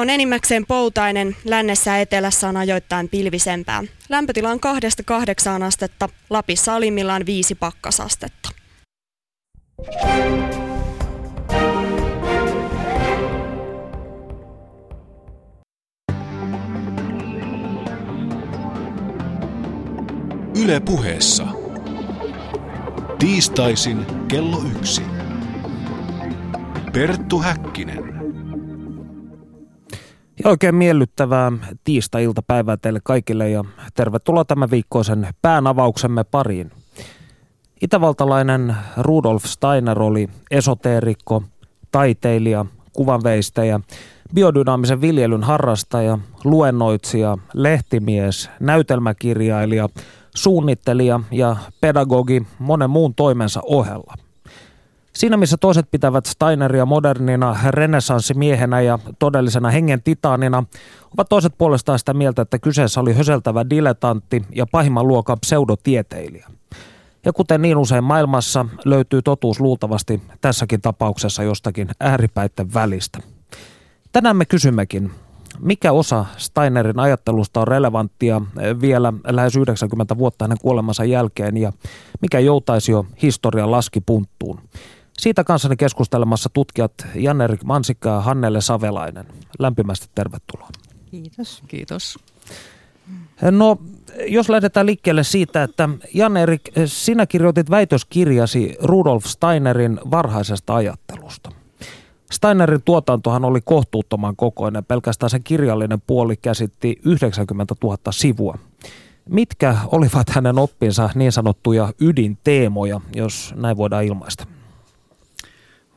On enimmäkseen poutainen, lännessä ja etelässä on ajoittain pilvisempää. Lämpötila on 2-8 astetta, Lapissa alimmillaan 5 pakkasastetta. Yle puheessa. Tiistaisin kello yksi. Perttu Häkkinen. Ja oikein miellyttävää tiistai-iltapäivää teille kaikille ja tervetuloa tämän viikkoisen päänavauksemme pariin. Itävaltalainen Rudolf Steiner oli esoteerikko, taiteilija, kuvanveistäjä, biodynaamisen viljelyn harrastaja, luennoitsija, lehtimies, näytelmäkirjailija, suunnittelija ja pedagogi monen muun toimensa ohella – Siinä missä toiset pitävät Steineria modernina renessanssimiehenä ja todellisena hengen titaanina, ovat toiset puolestaan sitä mieltä, että kyseessä oli höseltävä dilettantti ja pahimman luokan pseudotieteilijä. Ja kuten niin usein maailmassa, löytyy totuus luultavasti tässäkin tapauksessa jostakin ääripäitten välistä. Tänään me kysymmekin, mikä osa Steinerin ajattelusta on relevanttia vielä lähes 90 vuotta hänen kuolemansa jälkeen ja mikä joutaisi jo historian laskipunttuun. Siitä kanssani keskustelemassa tutkijat Janne-Erik Mansikka ja Hannele Savelainen. Lämpimästi tervetuloa. Kiitos. Kiitos. No, jos lähdetään liikkeelle siitä, että Jan-Erik, sinä kirjoitit väitöskirjasi Rudolf Steinerin varhaisesta ajattelusta. Steinerin tuotantohan oli kohtuuttoman kokoinen, pelkästään sen kirjallinen puoli käsitti 90 000 sivua. Mitkä olivat hänen oppinsa niin sanottuja ydinteemoja, jos näin voidaan ilmaista?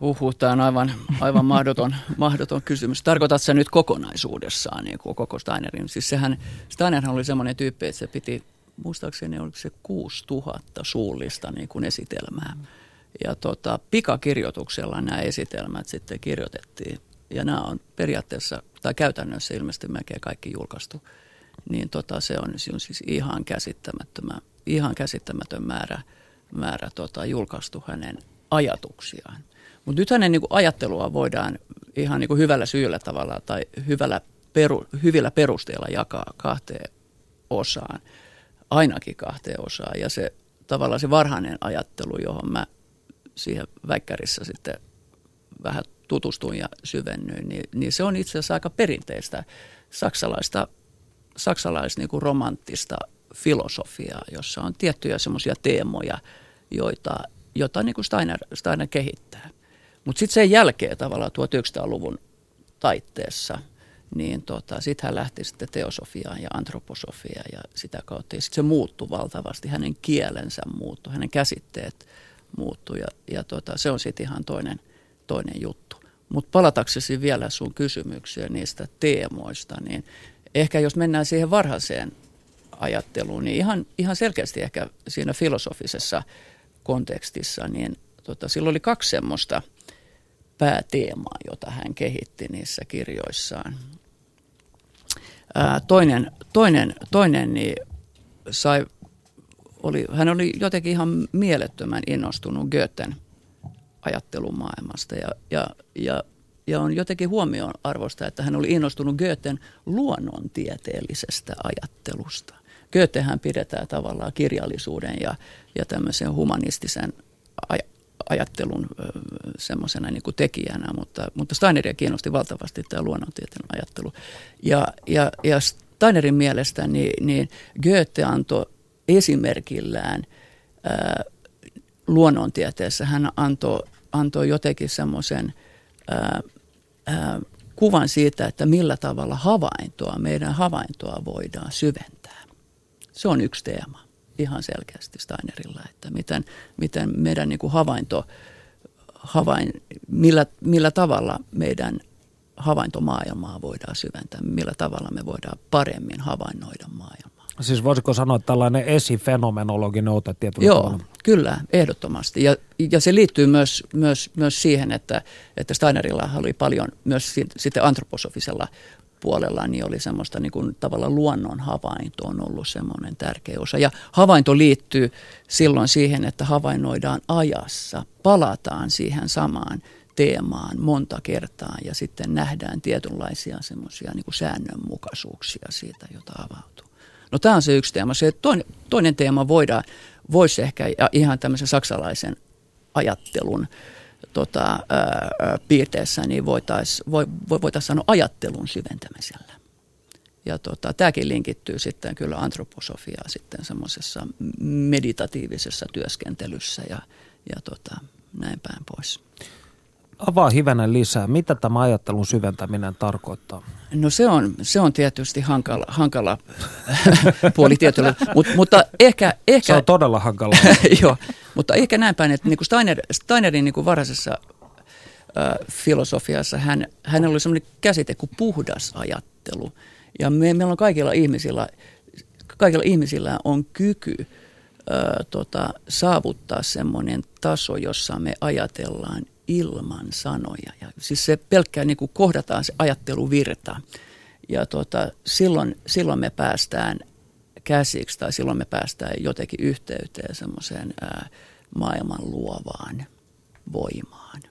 Huhhuh, tämä on aivan, aivan mahdoton, mahdoton kysymys. Tarkoitatko se nyt kokonaisuudessaan niin kuin koko Steinerin? Siis sehän, Steinerhan oli semmoinen tyyppi, että se piti, muistaakseni oliko se 6000 suullista niin kuin esitelmää. Ja tota, pikakirjoituksella nämä esitelmät sitten kirjoitettiin. Ja nämä on periaatteessa, tai käytännössä ilmeisesti melkein kaikki julkaistu. Niin tota, se on, se on siis ihan käsittämättömän, ihan käsittämätön määrä, määrä tota, julkaistu hänen ajatuksiaan. Mutta nyt hänen niin kuin ajattelua voidaan ihan niin hyvällä syyllä tavalla tai hyvällä peru, hyvillä perusteilla jakaa kahteen osaan, ainakin kahteen osaan. Ja se tavallaan se varhainen ajattelu, johon mä siihen väikkärissä sitten vähän tutustuin ja syvennyin, niin, niin se on itse asiassa aika perinteistä saksalaista, saksalais niin romanttista filosofiaa, jossa on tiettyjä semmoisia teemoja, joita, joita niin kuin Steiner, Steiner kehittää. Mutta sitten sen jälkeen tavallaan 1900-luvun taitteessa, niin tota, sitten hän lähti sitten teosofiaan ja antroposofiaan ja sitä kautta. Ja sitten se muuttui valtavasti, hänen kielensä muuttui, hänen käsitteet muuttui ja, ja tota, se on sitten ihan toinen, toinen juttu. Mutta palataksesi vielä sun kysymykseen niistä teemoista, niin ehkä jos mennään siihen varhaiseen ajatteluun, niin ihan, ihan selkeästi ehkä siinä filosofisessa kontekstissa, niin tota, sillä oli kaksi semmoista – pääteemaa, jota hän kehitti niissä kirjoissaan. Ää, toinen, toinen, toinen niin sai, oli, hän oli jotenkin ihan mielettömän innostunut Goethen ajattelumaailmasta ja, ja, ja, ja on jotenkin huomioon arvosta, että hän oli innostunut Goethen luonnontieteellisestä ajattelusta. Goethehän pidetään tavallaan kirjallisuuden ja, ja tämmöisen humanistisen aj- ajattelun semmoisena niin kuin tekijänä, mutta, mutta Steineria kiinnosti valtavasti tämä luonnontieteen ajattelu. Ja, ja, ja Steinerin mielestä niin, niin Goethe antoi esimerkillään ää, luonnontieteessä, hän antoi, antoi jotenkin semmoisen kuvan siitä, että millä tavalla havaintoa, meidän havaintoa voidaan syventää. Se on yksi teema ihan selkeästi Steinerilla, että miten, miten meidän niin kuin havainto, havain, millä, millä tavalla meidän havaintomaailmaa voidaan syventää, millä tavalla me voidaan paremmin havainnoida maailmaa. Siis voisiko sanoa, että tällainen esifenomenologinen ote tietyllä Joo, tavalla? kyllä, ehdottomasti. Ja, ja se liittyy myös, myös, myös siihen, että, että Steinerilla oli paljon myös sitten antroposofisella puolella niin oli semmoista niin kuin tavallaan luonnon havainto on ollut semmoinen tärkeä osa. Ja havainto liittyy silloin siihen, että havainnoidaan ajassa, palataan siihen samaan teemaan monta kertaa ja sitten nähdään tietynlaisia semmoisia niin kuin säännönmukaisuuksia siitä, jota avautuu. No tämä on se yksi teema. Se toinen, toinen teema voidaan, voisi ehkä ihan tämmöisen saksalaisen ajattelun tota, ää, piirteessä, niin voitaisiin voi, voitais sanoa ajattelun syventämisellä. Ja tota, tämäkin linkittyy sitten kyllä antroposofiaan sitten semmoisessa meditatiivisessa työskentelyssä ja, ja tota, näin päin pois. Avaa hivenen lisää. Mitä tämä ajattelun syventäminen tarkoittaa? No se on, se on tietysti hankala, hankala puoli tietyllä, Mut, mutta ehkä, ehkä... Se on todella hankala. joo, mutta ehkä näin päin, että niin kuin Steiner, Steinerin niin kuin varhaisessa äh, filosofiassa hän, hänellä oli sellainen käsite kuin puhdas ajattelu. Ja me, meillä on kaikilla ihmisillä, kaikilla ihmisillä on kyky ö, tota, saavuttaa semmoinen taso, jossa me ajatellaan ilman sanoja. Ja siis se pelkkää niin kuin kohdataan se ajatteluvirta. Ja tota, silloin, silloin me päästään käsiksi tai silloin me päästään jotenkin yhteyteen semmoiseen maailman luovaan voimaan.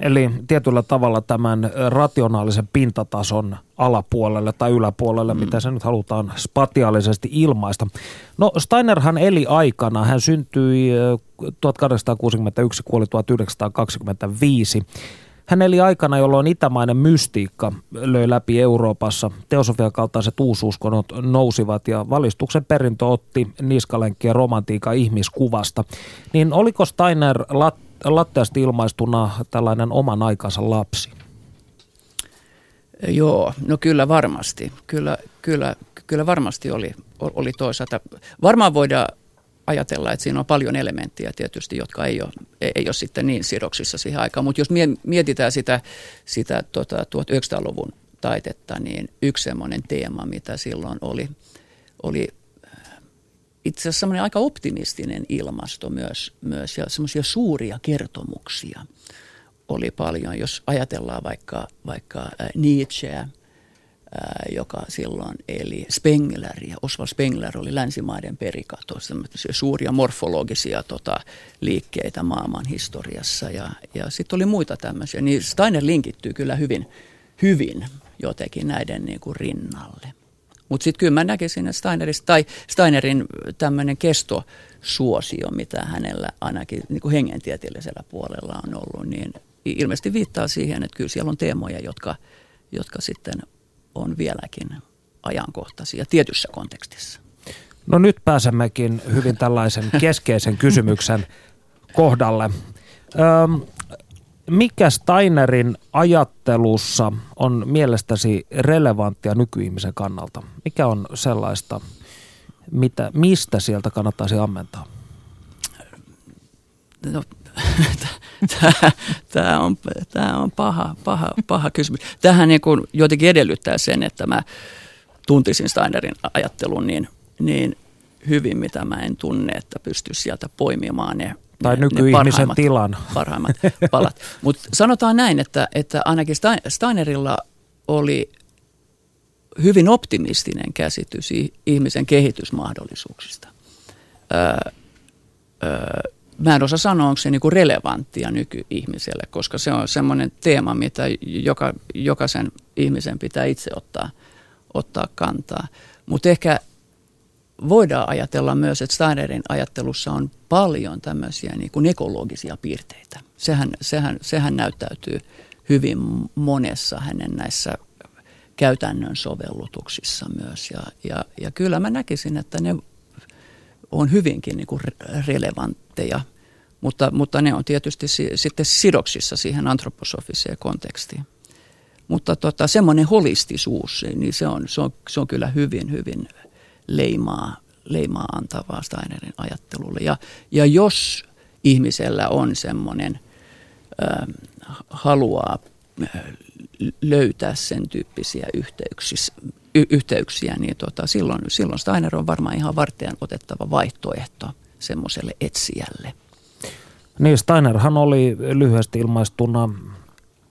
Eli tietyllä tavalla tämän rationaalisen pintatason alapuolelle tai yläpuolelle, mm. mitä se nyt halutaan spatiaalisesti ilmaista. No Steinerhan eli aikana, hän syntyi 1861, kuoli 1925. Hän eli aikana, jolloin itämainen mystiikka löi läpi Euroopassa. Teosofian kaltaiset uusuuskonnot nousivat ja valistuksen perintö otti niskalenkkiä romantiikan ihmiskuvasta. Niin oliko Steiner lat- latteasti ilmaistuna tällainen oman aikansa lapsi? Joo, no kyllä varmasti. Kyllä, kyllä, kyllä varmasti oli, oli toisaalta. Varmaan voidaan ajatella, että siinä on paljon elementtejä tietysti, jotka ei ole, ei ole sitten niin sidoksissa siihen aikaan. Mutta jos mietitään sitä, sitä tota, 1900-luvun taitetta, niin yksi semmoinen teema, mitä silloin oli, oli itse asiassa semmoinen aika optimistinen ilmasto myös, myös ja semmoisia suuria kertomuksia oli paljon. Jos ajatellaan vaikka, vaikka äh, Nietzscheä, äh, joka silloin eli Spengler, ja Oswald Spengler oli länsimaiden perikato, suuria morfologisia tota, liikkeitä maailman historiassa. Ja, ja sitten oli muita tämmöisiä. Niin Steiner linkittyy kyllä hyvin, hyvin jotenkin näiden niin kuin rinnalle. Mutta sitten kyllä mä näkisin, että Steinerista, tai Steinerin tämmöinen kestosuosio, mitä hänellä ainakin niin kuin hengentieteellisellä puolella on ollut, niin ilmeisesti viittaa siihen, että kyllä siellä on teemoja, jotka, jotka sitten on vieläkin ajankohtaisia tietyssä kontekstissa. No nyt pääsemmekin hyvin tällaisen keskeisen kysymyksen kohdalle. Öm, mikä Steinerin ajattelussa on mielestäsi relevanttia nykyihmisen kannalta? Mikä on sellaista, mitä, mistä sieltä kannattaisi ammentaa? No, tämä on, tämä on paha, paha, paha kysymys. Tähän niin kuin jotenkin edellyttää sen, että mä tuntisin Steinerin ajattelun niin, niin hyvin, mitä mä en tunne, että pystyisi sieltä poimimaan ne tai nykyihmisen ne tilan. Parhaimmat palat. Mutta sanotaan näin, että, että ainakin Steinerilla oli hyvin optimistinen käsitys ihmisen kehitysmahdollisuuksista. Öö, öö, mä en osaa sanoa, onko se niinku relevanttia nykyihmiselle, koska se on semmoinen teema, mitä joka, jokaisen ihmisen pitää itse ottaa, ottaa kantaa. Mutta ehkä voidaan ajatella myös, että Steinerin ajattelussa on paljon tämmöisiä niin kuin ekologisia piirteitä. Sehän, sehän, sehän näyttäytyy hyvin monessa hänen näissä käytännön sovellutuksissa myös. Ja, ja, ja kyllä mä näkisin, että ne on hyvinkin niin kuin relevantteja, mutta, mutta ne on tietysti si, sitten sidoksissa siihen antroposofiseen kontekstiin. Mutta tota, semmoinen holistisuus, niin se on, se, on, se on kyllä hyvin, hyvin leimaa, leimaa antavaa Steinerin ajattelulle. Ja, ja jos ihmisellä on semmoinen, äh, haluaa löytää sen tyyppisiä yhteyksiä, y- yhteyksiä niin tota, silloin, silloin Steiner on varmaan ihan varten otettava vaihtoehto semmoiselle etsijälle. Niin, Steinerhan oli lyhyesti ilmaistuna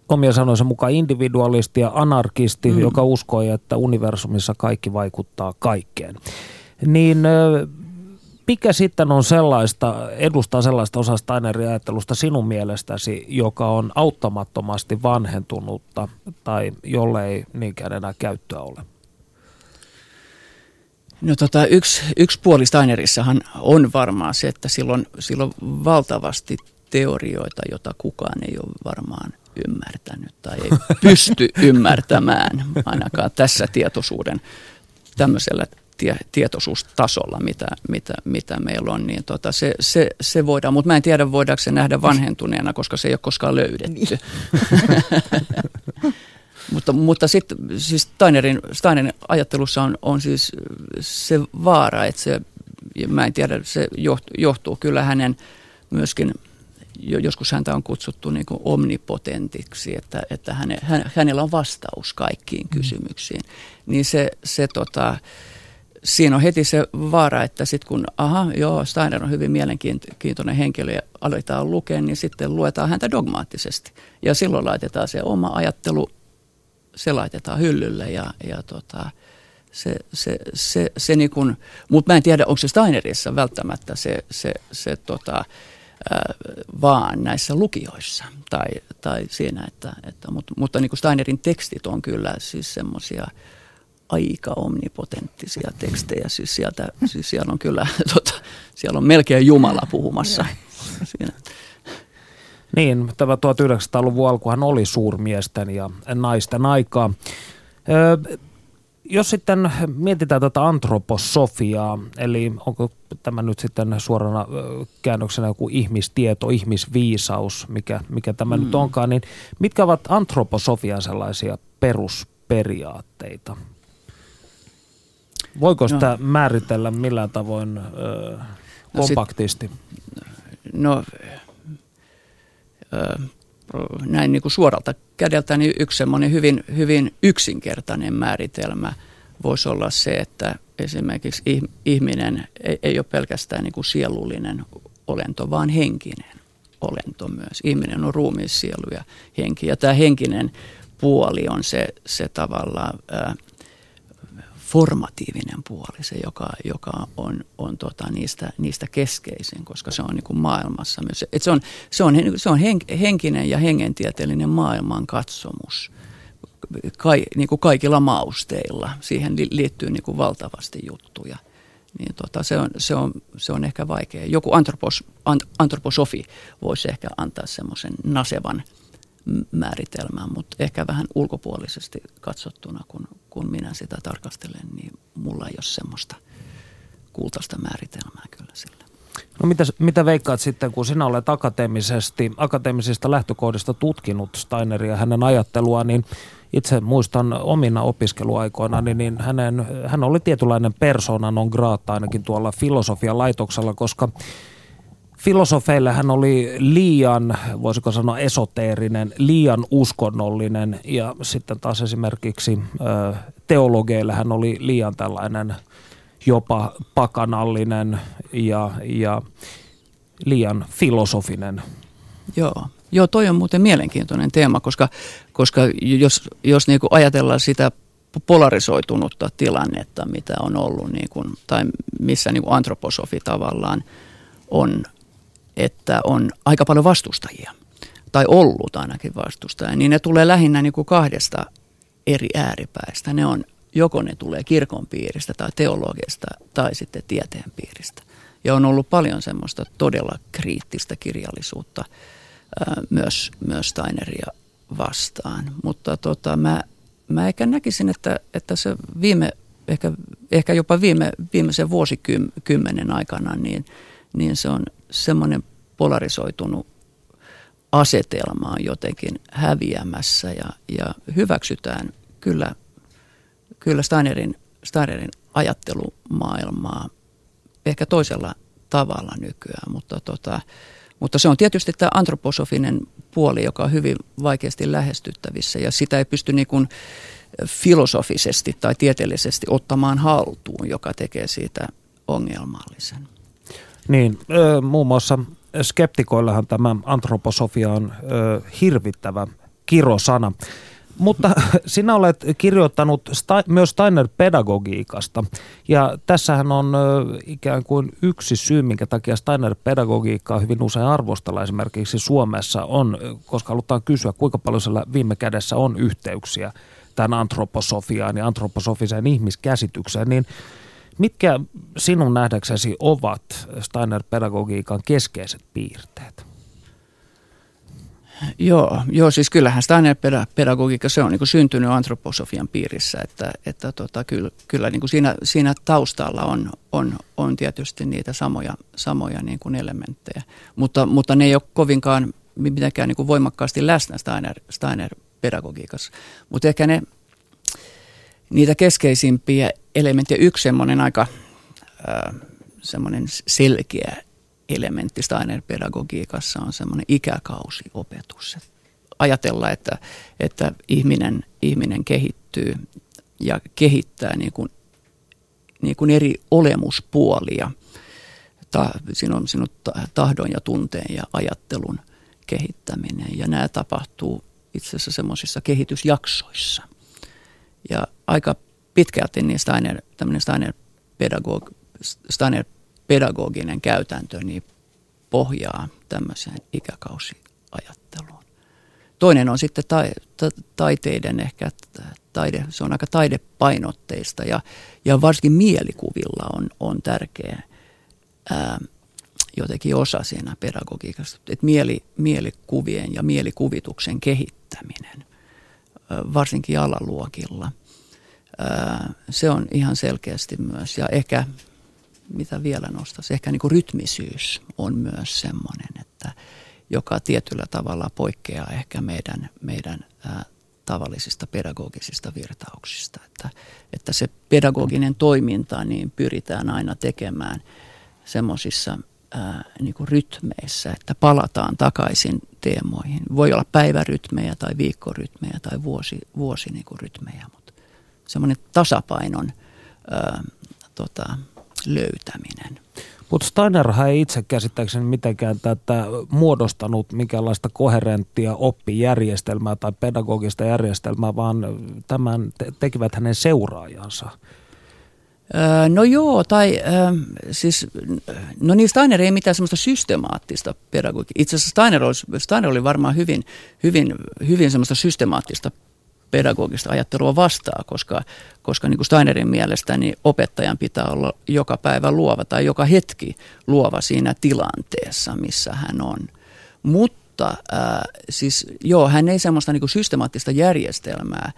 omia sanoissa mukaan individualisti ja anarkisti, mm. joka uskoi, että universumissa kaikki vaikuttaa kaikkeen. Niin mikä sitten on sellaista, edustaa sellaista osa Steinerin ajattelusta sinun mielestäsi, joka on auttamattomasti vanhentunutta tai jolle ei niinkään enää käyttöä ole? No tota, yksi, yksi puoli Steinerissahan on varmaan se, että silloin, silloin valtavasti teorioita, joita kukaan ei ole varmaan ymmärtänyt tai ei pysty ymmärtämään ainakaan tässä tietoisuuden tämmöisellä tie, tietoisuustasolla, mitä, mitä, mitä meillä on, niin tota, se, se, se voidaan, mutta mä en tiedä voidaanko se nähdä vanhentuneena, koska se ei ole koskaan löydetty. Niin. mutta mutta sitten siis Steinerin, Steinerin ajattelussa on, on siis se vaara, että se, mä en tiedä, se johtuu, johtuu kyllä hänen myöskin – joskus häntä on kutsuttu niin kuin omnipotentiksi, että, että häne, hän, hänellä on vastaus kaikkiin mm. kysymyksiin. Niin se, se tota, siinä on heti se vaara, että sitten kun, aha, joo, Steiner on hyvin mielenkiintoinen henkilö ja aletaan lukea, niin sitten luetaan häntä dogmaattisesti. Ja silloin laitetaan se oma ajattelu, se laitetaan hyllylle ja, ja tota, se, se, se, se niin kuin, mutta mä en tiedä, onko se Steinerissa välttämättä se, se, se tota, vaan näissä lukioissa tai, tai siinä, että, että mutta, mutta niin kuin Steinerin tekstit on kyllä siis semmoisia aika omnipotenttisia tekstejä. Siis, sieltä, siis siellä on kyllä, tota, siellä on melkein Jumala puhumassa. Siinä. Niin, tämä 1900-luvun alkuhan oli suurmiesten ja naisten aikaa. Öö, jos sitten mietitään tätä antroposofiaa, eli onko tämä nyt sitten suorana käännöksenä joku ihmistieto, ihmisviisaus, mikä, mikä tämä mm. nyt onkaan, niin mitkä ovat antroposofian sellaisia perusperiaatteita? Voiko sitä no. määritellä millään tavoin ö, kompaktisti? No, sit, no näin niin kuin suoralta kädeltä, niin yksi semmoinen hyvin, hyvin yksinkertainen määritelmä voisi olla se, että esimerkiksi ihminen ei, ei ole pelkästään niin kuin sielullinen olento, vaan henkinen olento myös. Ihminen on ruumis, sielu ja henki. Ja tämä henkinen puoli on se, se tavallaan ää, formatiivinen puoli, se joka, joka on, on tota niistä, niistä keskeisin, koska se on niin kuin maailmassa myös. Et se on, se on, se on henkinen ja hengentieteellinen maailmankatsomus Kai, niin kuin kaikilla mausteilla. Siihen liittyy niin kuin valtavasti juttuja. Niin tota, se, on, se, on, se on ehkä vaikea. Joku antropos, ant, antroposofi voisi ehkä antaa semmoisen nasevan – määritelmään, mutta ehkä vähän ulkopuolisesti katsottuna, kun, kun minä sitä tarkastelen, niin mulla ei ole semmoista kultaista määritelmää kyllä sillä. No mitä, mitä veikkaat sitten, kun sinä olet akateemisesti, akateemisista lähtökohdista tutkinut Steineria hänen ajattelua, niin itse muistan omina opiskeluaikoina, niin, niin hänen, hän oli tietynlainen persona non grata ainakin tuolla filosofian laitoksella, koska filosofeille hän oli liian, voisiko sanoa esoteerinen, liian uskonnollinen ja sitten taas esimerkiksi teologeille hän oli liian tällainen jopa pakanallinen ja, ja liian filosofinen. Joo. Joo, toi on muuten mielenkiintoinen teema, koska, koska jos, jos niin ajatellaan sitä polarisoitunutta tilannetta, mitä on ollut, niin kuin, tai missä niin antroposofi tavallaan on että on aika paljon vastustajia, tai ollut ainakin vastustajia, niin ne tulee lähinnä niin kuin kahdesta eri ääripäistä. Ne on, joko ne tulee kirkon piiristä tai teologista tai sitten tieteen piiristä. Ja on ollut paljon semmoista todella kriittistä kirjallisuutta ää, myös, myös Steineria vastaan. Mutta tota, mä, mä ehkä näkisin, että, että se viime, ehkä, ehkä jopa viime, viimeisen vuosikymmenen aikana, niin, niin se on semmoinen polarisoitunut asetelma on jotenkin häviämässä ja, ja hyväksytään kyllä, kyllä Steinerin, Steinerin ajattelumaailmaa ehkä toisella tavalla nykyään, mutta, tota, mutta se on tietysti tämä antroposofinen puoli, joka on hyvin vaikeasti lähestyttävissä ja sitä ei pysty niin kuin filosofisesti tai tieteellisesti ottamaan haltuun, joka tekee siitä ongelmallisen. Niin, muun muassa skeptikoillahan tämä antroposofia on hirvittävä kirosana. Mutta sinä olet kirjoittanut sta- myös Steiner-pedagogiikasta. Ja tässähän on ikään kuin yksi syy, minkä takia Steiner-pedagogiikkaa hyvin usein arvostella esimerkiksi Suomessa on, koska halutaan kysyä, kuinka paljon siellä viime kädessä on yhteyksiä tämän antroposofiaan ja antroposofiseen ihmiskäsitykseen, niin mitkä sinun nähdäksesi ovat Steiner-pedagogiikan keskeiset piirteet? Joo, joo, siis kyllähän Steiner-pedagogiikka, se on niin syntynyt antroposofian piirissä, että, että tota, kyllä, kyllä niin siinä, siinä taustalla on, on, on tietysti niitä samoja, samoja niin kuin elementtejä, mutta, mutta ne ei ole kovinkaan mitenkään niin kuin voimakkaasti läsnä Steiner, Steiner-pedagogiikassa, mutta ehkä ne, niitä keskeisimpiä elementtejä, yksi semmoinen aika semmoinen selkeä elementti Steiner-pedagogiikassa on semmoinen ikäkausiopetus. Ajatella, että, että ihminen, ihminen kehittyy ja kehittää niin kuin, niin kuin eri olemuspuolia. Ta, siinä on sinut tahdon ja tunteen ja ajattelun kehittäminen ja nämä tapahtuu itse asiassa semmoisissa kehitysjaksoissa. Ja aika pitkälti niin Steiner, tämmöinen Steiner, pedagog, Steiner pedagoginen käytäntö niin pohjaa tämmöiseen ikäkausiajatteluun. Toinen on sitten ta, ta, taiteiden ehkä, taide, se on aika taidepainotteista ja, ja varsinkin mielikuvilla on, on tärkeä ää, jotenkin osa siinä pedagogiikassa. Että mieli, mielikuvien ja mielikuvituksen kehittäminen, varsinkin alaluokilla, se on ihan selkeästi myös. Ja ehkä mitä vielä nostaisi, ehkä niin kuin rytmisyys on myös semmoinen, että joka tietyllä tavalla poikkeaa ehkä meidän, meidän tavallisista pedagogisista virtauksista. Että, että se pedagoginen toiminta niin pyritään aina tekemään semmoisissa niin rytmeissä, että palataan takaisin teemoihin. Voi olla päivärytmejä tai viikkorytmejä tai vuosi, vuosi niin rytmejä, mutta semmoinen tasapainon ää, tota, löytäminen. Mutta Steinerhan ei itse käsittääkseni mitenkään tätä muodostanut mikäänlaista koherenttia oppijärjestelmää tai pedagogista järjestelmää, vaan tämän te- tekivät hänen seuraajansa. No joo, tai siis, no niin Steiner ei mitään semmoista systemaattista pedagogiikkaa. Itse asiassa Steiner oli, Steiner oli varmaan hyvin, hyvin, hyvin semmoista systemaattista pedagogista ajattelua vastaa, koska, koska niin kuin Steinerin mielestä niin opettajan pitää olla joka päivä luova tai joka hetki luova siinä tilanteessa, missä hän on. Mutta äh, siis joo, hän ei semmoista niin kuin systemaattista järjestelmää äh,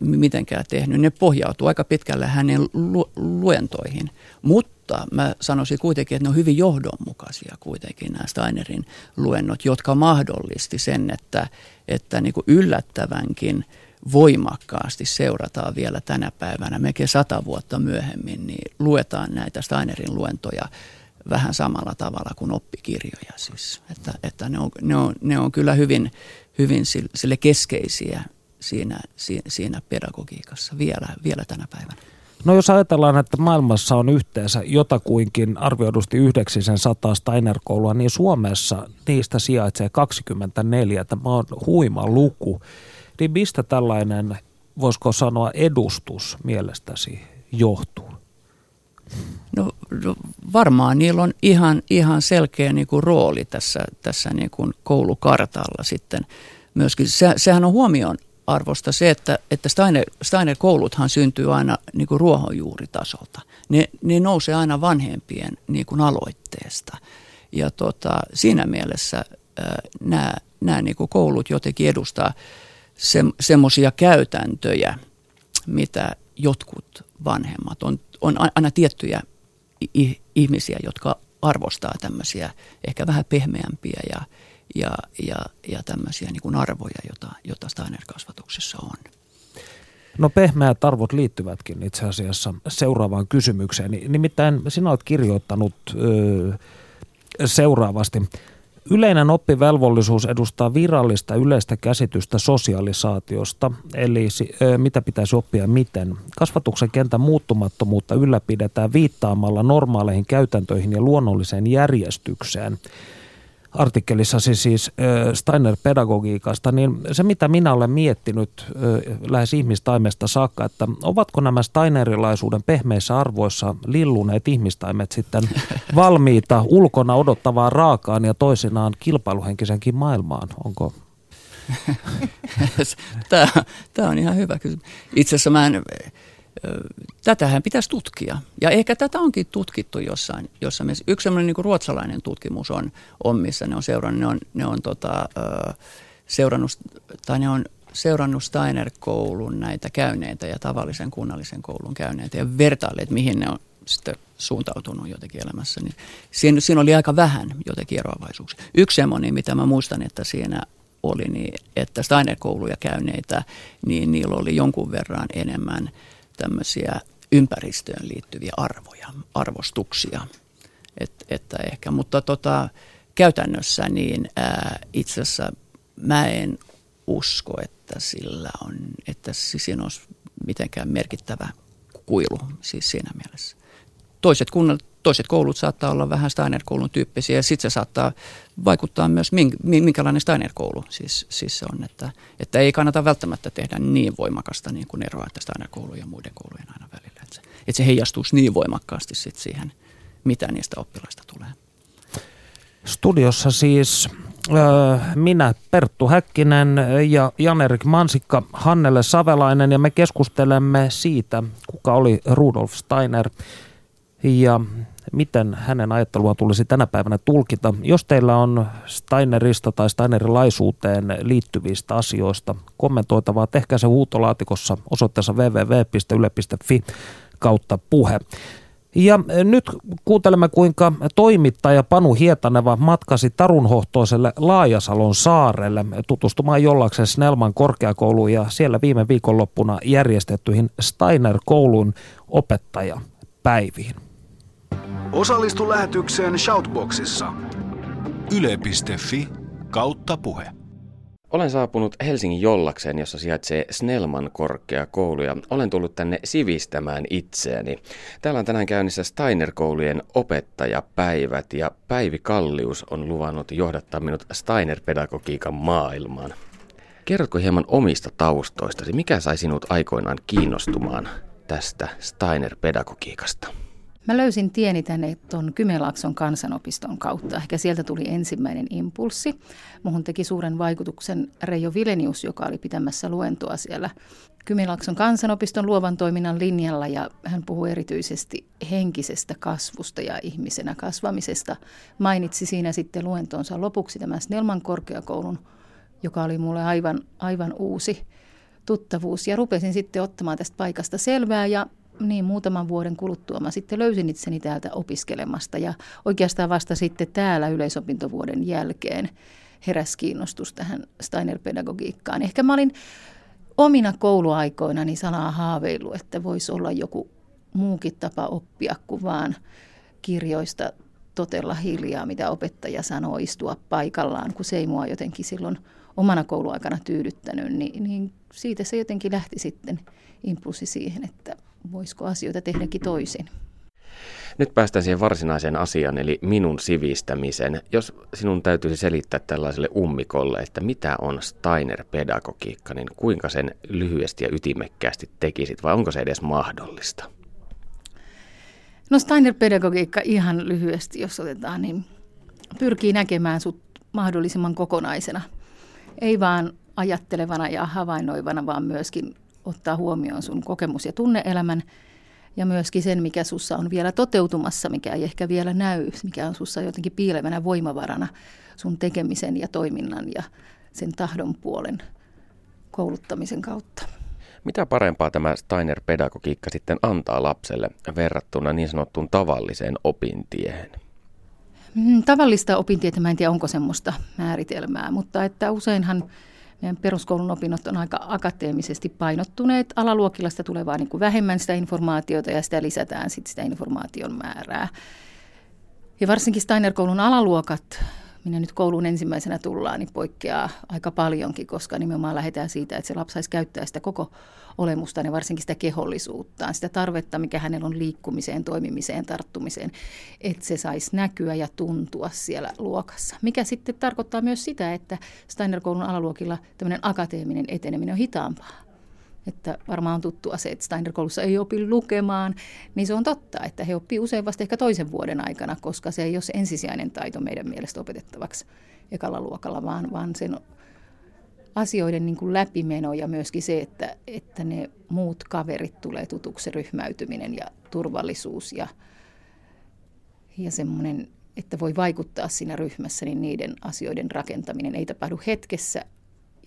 mitenkään tehnyt. Ne pohjautuu aika pitkälle hänen lu- luentoihin, mutta mä sanoisin kuitenkin, että ne on hyvin johdonmukaisia kuitenkin nämä Steinerin luennot, jotka mahdollisti sen, että, että niin kuin yllättävänkin voimakkaasti seurataan vielä tänä päivänä, melkein sata vuotta myöhemmin, niin luetaan näitä Steinerin luentoja vähän samalla tavalla kuin oppikirjoja. Siis. Että, että ne, on, ne, on, ne on kyllä hyvin, hyvin sille keskeisiä siinä, siinä pedagogiikassa vielä, vielä tänä päivänä. No jos ajatellaan, että maailmassa on yhteensä jotakuinkin arvioidusti 900 Steiner-koulua, niin Suomessa niistä sijaitsee 24. Tämä on huima luku. Niin mistä tällainen, voisiko sanoa, edustus mielestäsi johtuu? No, no varmaan niillä on ihan, ihan selkeä niin kuin rooli tässä, tässä niin kuin koulukartalla sitten myöskin. Se, sehän on huomioon arvosta se, että, että Steiner, Steiner-kouluthan syntyy aina niin kuin ruohonjuuritasolta. Ne, ne nousee aina vanhempien niin kuin aloitteesta. Ja tota, siinä mielessä nämä, nämä niin kuin koulut jotenkin edustaa se, semmoisia käytäntöjä, mitä jotkut vanhemmat on, on aina tiettyjä ihmisiä, jotka arvostaa tämmöisiä ehkä vähän pehmeämpiä ja, ja, ja, ja tämmöisiä niin kuin arvoja, joita, joita Steiner-kasvatuksessa on. No pehmeät arvot liittyvätkin itse asiassa seuraavaan kysymykseen. Nimittäin sinä olet kirjoittanut ö, seuraavasti. Yleinen oppivelvollisuus edustaa virallista yleistä käsitystä sosialisaatiosta, eli mitä pitäisi oppia miten. Kasvatuksen kentän muuttumattomuutta ylläpidetään viittaamalla normaaleihin käytäntöihin ja luonnolliseen järjestykseen – artikkelissasi siis Steiner-pedagogiikasta, niin se mitä minä olen miettinyt lähes ihmistaimesta saakka, että ovatko nämä Steinerilaisuuden pehmeissä arvoissa lilluneet ihmistaimet sitten valmiita ulkona odottavaan raakaan ja toisinaan kilpailuhenkisenkin maailmaan? Onko tämä, tämä on ihan hyvä kysymys. Itse asiassa mä en, tätähän pitäisi tutkia. Ja ehkä tätä onkin tutkittu jossain. jossain mielessä. Yksi sellainen niin ruotsalainen tutkimus on, on, missä ne on seurannut, ne on, ne on tota, seurannut, tai ne on seurannut Steiner-koulun näitä käyneitä ja tavallisen kunnallisen koulun käyneitä ja vertailleet, mihin ne on sitten suuntautunut jotenkin elämässä. Niin siinä, siinä oli aika vähän jotenkin eroavaisuuksia. Yksi semmoinen, mitä mä muistan, että siinä oli, niin, että Steiner-kouluja käyneitä, niin niillä oli jonkun verran enemmän tämmöisiä ympäristöön liittyviä arvoja, arvostuksia. Et, että ehkä, mutta tota, käytännössä niin ää, itse asiassa mä en usko, että sillä on, että siinä olisi mitenkään merkittävä kuilu siis siinä mielessä. Toiset kunnat toiset koulut saattaa olla vähän Steiner-koulun tyyppisiä ja sitten se saattaa vaikuttaa myös, minkälainen Steiner-koulu siis, siis on. Että, että ei kannata välttämättä tehdä niin voimakasta niin kuin eroa, että Steiner-koulu ja muiden koulujen aina välillä. Että se, että se heijastuisi niin voimakkaasti sit siihen, mitä niistä oppilaista tulee. Studiossa siis minä, Perttu Häkkinen ja Jan-Erik Mansikka, Hannele Savelainen ja me keskustelemme siitä, kuka oli Rudolf Steiner ja miten hänen ajattelua tulisi tänä päivänä tulkita. Jos teillä on Steinerista tai Steinerilaisuuteen liittyvistä asioista kommentoitavaa, tehkää se huutolaatikossa osoitteessa www.yle.fi kautta puhe. Ja nyt kuuntelemme, kuinka toimittaja Panu Hietaneva matkasi Tarunhohtoiselle Laajasalon saarelle tutustumaan jollakseen Snellman korkeakouluun ja siellä viime viikonloppuna järjestettyihin Steiner-koulun opettajapäiviin. Osallistu lähetykseen Shoutboxissa. Yle.fi kautta puhe. Olen saapunut Helsingin Jollakseen, jossa sijaitsee Snellman korkeakoulu ja olen tullut tänne sivistämään itseäni. Täällä on tänään käynnissä Steiner-koulujen opettajapäivät ja Päivi Kallius on luvannut johdattaa minut Steiner-pedagogiikan maailmaan. Kerrotko hieman omista taustoistasi? Mikä sai sinut aikoinaan kiinnostumaan tästä Steiner-pedagogiikasta? Mä löysin tieni tänne tuon Kymenlaakson kansanopiston kautta. Ehkä sieltä tuli ensimmäinen impulssi. Muhun teki suuren vaikutuksen Reijo Vilenius, joka oli pitämässä luentoa siellä Kymenlaakson kansanopiston luovan toiminnan linjalla ja hän puhui erityisesti henkisestä kasvusta ja ihmisenä kasvamisesta. Mainitsi siinä sitten luentonsa lopuksi tämän Snellman korkeakoulun, joka oli mulle aivan, aivan uusi tuttavuus. Ja rupesin sitten ottamaan tästä paikasta selvää ja niin muutaman vuoden kuluttua mä sitten löysin itseni täältä opiskelemasta ja oikeastaan vasta sitten täällä yleisopintovuoden jälkeen heräs kiinnostus tähän Steiner-pedagogiikkaan. Ehkä mä olin omina kouluaikoina niin sanaa haaveillut, että voisi olla joku muukin tapa oppia kuin vaan kirjoista totella hiljaa, mitä opettaja sanoo, istua paikallaan, kun se ei mua jotenkin silloin omana kouluaikana tyydyttänyt, niin, niin siitä se jotenkin lähti sitten impulssi siihen, että voisiko asioita tehdäkin toisin. Nyt päästään siihen varsinaiseen asiaan, eli minun sivistämisen. Jos sinun täytyisi selittää tällaiselle ummikolle, että mitä on Steiner-pedagogiikka, niin kuinka sen lyhyesti ja ytimekkäästi tekisit, vai onko se edes mahdollista? No Steiner-pedagogiikka ihan lyhyesti, jos otetaan, niin pyrkii näkemään sut mahdollisimman kokonaisena. Ei vaan ajattelevana ja havainnoivana, vaan myöskin ottaa huomioon sun kokemus- ja tunneelämän ja myöskin sen, mikä sussa on vielä toteutumassa, mikä ei ehkä vielä näy, mikä on sussa jotenkin piilevänä voimavarana sun tekemisen ja toiminnan ja sen tahdon puolen kouluttamisen kautta. Mitä parempaa tämä Steiner-pedagogiikka sitten antaa lapselle verrattuna niin sanottuun tavalliseen opintiehen? Mm, tavallista opintietä, mä en tiedä onko semmoista määritelmää, mutta että useinhan meidän peruskoulun opinnot on aika akateemisesti painottuneet. Alaluokilla sitä tulee vain niin kuin vähemmän sitä informaatiota ja sitä lisätään sitten sitä informaation määrää. Ja varsinkin Steiner-koulun alaluokat minä nyt kouluun ensimmäisenä tullaan, niin poikkeaa aika paljonkin, koska nimenomaan lähdetään siitä, että se lapsi saisi käyttää sitä koko olemusta ja varsinkin sitä kehollisuuttaan, sitä tarvetta, mikä hänellä on liikkumiseen, toimimiseen, tarttumiseen, että se saisi näkyä ja tuntua siellä luokassa. Mikä sitten tarkoittaa myös sitä, että Steiner-koulun alaluokilla tämmöinen akateeminen eteneminen on hitaampaa että varmaan on tuttua se, että Steiner-koulussa ei opi lukemaan, niin se on totta, että he oppii usein vasta ehkä toisen vuoden aikana, koska se ei ole se ensisijainen taito meidän mielestä opetettavaksi ekalla luokalla, vaan, vaan sen asioiden niin kuin läpimeno ja myöskin se, että, että ne muut kaverit tulee tutuksi, ryhmäytyminen ja turvallisuus ja, ja semmoinen, että voi vaikuttaa siinä ryhmässä, niin niiden asioiden rakentaminen ei tapahdu hetkessä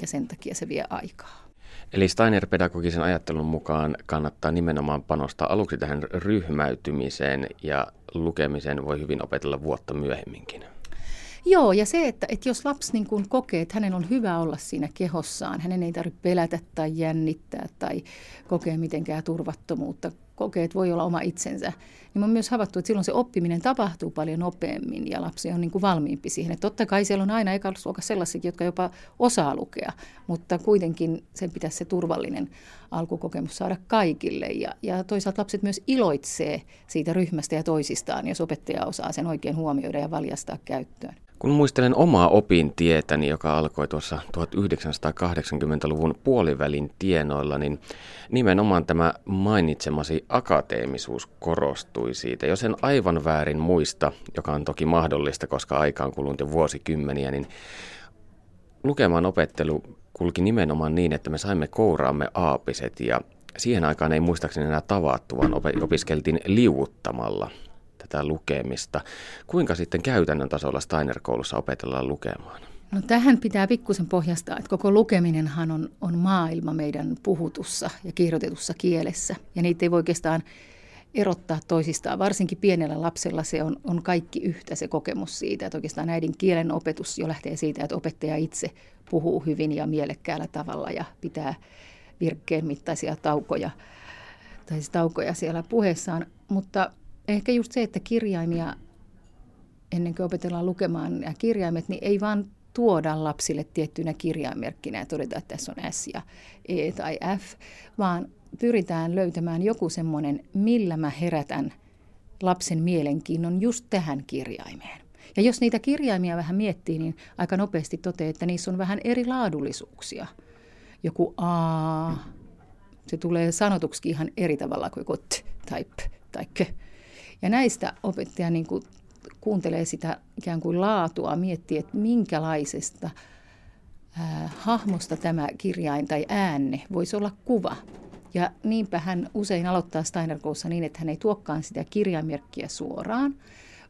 ja sen takia se vie aikaa. Eli Steiner-pedagogisen ajattelun mukaan kannattaa nimenomaan panostaa aluksi tähän ryhmäytymiseen ja lukemisen voi hyvin opetella vuotta myöhemminkin. Joo, ja se, että, että jos lapsi niin kuin kokee, että hänen on hyvä olla siinä kehossaan, hänen ei tarvitse pelätä tai jännittää tai kokea mitenkään turvattomuutta, kokee, että voi olla oma itsensä, niin on myös havaittu, että silloin se oppiminen tapahtuu paljon nopeammin ja lapsi on niin kuin valmiimpi siihen. Että totta kai siellä on aina ekalla sellaisia, jotka jopa osaa lukea, mutta kuitenkin sen pitäisi se turvallinen alkukokemus saada kaikille. Ja, ja toisaalta lapset myös iloitsee siitä ryhmästä ja toisistaan, jos opettaja osaa sen oikein huomioida ja valjastaa käyttöön. Kun muistelen omaa opintietäni, joka alkoi tuossa 1980-luvun puolivälin tienoilla, niin nimenomaan tämä mainitsemasi akateemisuus korostui siitä. Jos en aivan väärin muista, joka on toki mahdollista, koska aika on kulunut jo vuosikymmeniä, niin lukemaan opettelu kulki nimenomaan niin, että me saimme kouraamme aapiset ja siihen aikaan ei muistaakseni enää tavattu, vaan opiskeltiin liuuttamalla tätä lukemista. Kuinka sitten käytännön tasolla Steiner-koulussa opetellaan lukemaan? No tähän pitää pikkusen pohjastaa, että koko lukeminenhan on, on maailma meidän puhutussa ja kirjoitetussa kielessä. Ja niitä ei voi oikeastaan erottaa toisistaan. Varsinkin pienellä lapsella se on, on kaikki yhtä se kokemus siitä, että oikeastaan äidin kielen opetus jo lähtee siitä, että opettaja itse puhuu hyvin ja mielekkäällä tavalla ja pitää virkkeen mittaisia taukoja, tai siis taukoja siellä puheessaan. Mutta ehkä just se, että kirjaimia ennen kuin opetellaan lukemaan nämä kirjaimet, niin ei vaan tuoda lapsille tiettynä kirjaimerkkinä ja todeta, että tässä on S ja E tai F, vaan pyritään löytämään joku semmoinen, millä mä herätän lapsen mielenkiinnon just tähän kirjaimeen. Ja jos niitä kirjaimia vähän miettii, niin aika nopeasti toteaa, että niissä on vähän eri laadullisuuksia. Joku A, se tulee sanotuksi ihan eri tavalla kuin kot tai p tai k. Ja näistä opettaja niin kuin kuuntelee sitä ikään kuin laatua, miettii, että minkälaisesta äh, hahmosta tämä kirjain tai äänne voisi olla kuva. Ja niinpä hän usein aloittaa steiner niin, että hän ei tuokkaan sitä kirjaimerkkiä suoraan,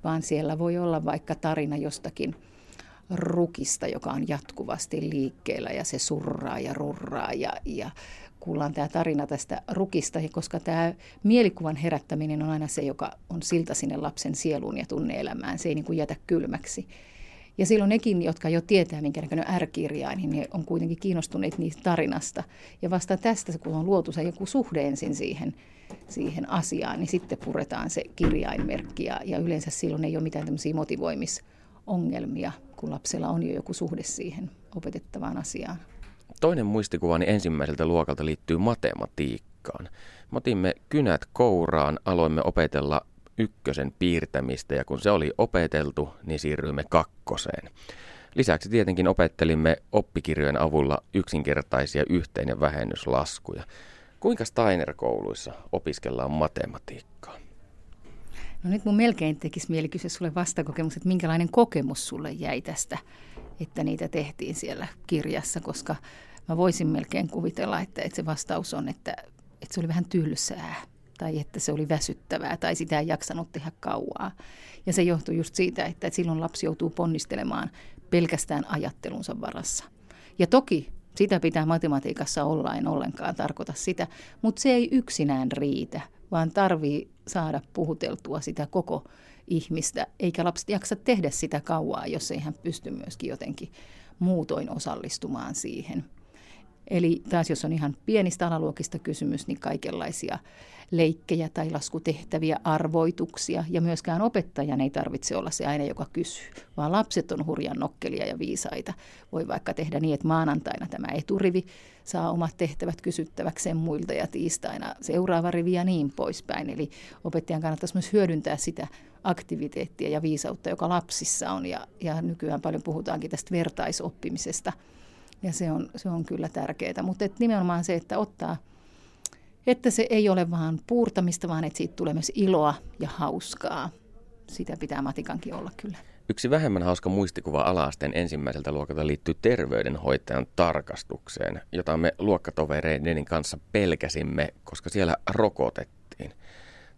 vaan siellä voi olla vaikka tarina jostakin rukista, joka on jatkuvasti liikkeellä ja se surraa ja rurraa ja, ja kuullaan tämä tarina tästä rukista, koska tämä mielikuvan herättäminen on aina se, joka on silta sinne lapsen sieluun ja tunneelämään. Se ei niin kuin jätä kylmäksi. Ja silloin nekin, jotka jo tietää, minkä näköinen R-kirjain, niin ne on kuitenkin kiinnostuneet niistä tarinasta. Ja vasta tästä, kun on luotu se joku suhde ensin siihen, siihen asiaan, niin sitten puretaan se kirjainmerkki. Ja, ja yleensä silloin ei ole mitään tämmöisiä motivoimisongelmia, kun lapsella on jo joku suhde siihen opetettavaan asiaan. Toinen muistikuvani ensimmäiseltä luokalta liittyy matematiikkaan. Me otimme kynät kouraan, aloimme opetella ykkösen piirtämistä ja kun se oli opeteltu, niin siirryimme kakkoseen. Lisäksi tietenkin opettelimme oppikirjojen avulla yksinkertaisia yhteen- ja vähennyslaskuja. Kuinka Steiner-kouluissa opiskellaan matematiikkaa? No nyt mun melkein tekisi mieli kysyä sulle vastakokemus, että minkälainen kokemus sulle jäi tästä, että niitä tehtiin siellä kirjassa, koska mä voisin melkein kuvitella, että, että se vastaus on, että, että se oli vähän tylsää tai että se oli väsyttävää tai sitä ei jaksanut tehdä kauaa. Ja se johtui just siitä, että silloin lapsi joutuu ponnistelemaan pelkästään ajattelunsa varassa. Ja toki sitä pitää matematiikassa olla, en ollenkaan tarkoita sitä, mutta se ei yksinään riitä, vaan tarvii saada puhuteltua sitä koko ihmistä, eikä lapset jaksa tehdä sitä kauaa, jos ei hän pysty myöskin jotenkin muutoin osallistumaan siihen. Eli taas jos on ihan pienistä alaluokista kysymys, niin kaikenlaisia leikkejä tai laskutehtäviä, arvoituksia. Ja myöskään opettajan ei tarvitse olla se aina, joka kysyy, vaan lapset on hurjan nokkelia ja viisaita. Voi vaikka tehdä niin, että maanantaina tämä eturivi saa omat tehtävät kysyttäväkseen muilta ja tiistaina seuraava rivi ja niin poispäin. Eli opettajan kannattaisi myös hyödyntää sitä aktiviteettia ja viisautta, joka lapsissa on. Ja, ja nykyään paljon puhutaankin tästä vertaisoppimisesta. Ja se on, se on kyllä tärkeää. Mutta nimenomaan se, että ottaa – että se ei ole vaan puurtamista, vaan että siitä tulee myös iloa ja hauskaa. Sitä pitää matikankin olla kyllä. Yksi vähemmän hauska muistikuva alaasteen ensimmäiseltä luokalta liittyy terveydenhoitajan tarkastukseen, jota me luokkatovereiden kanssa pelkäsimme, koska siellä rokotettiin.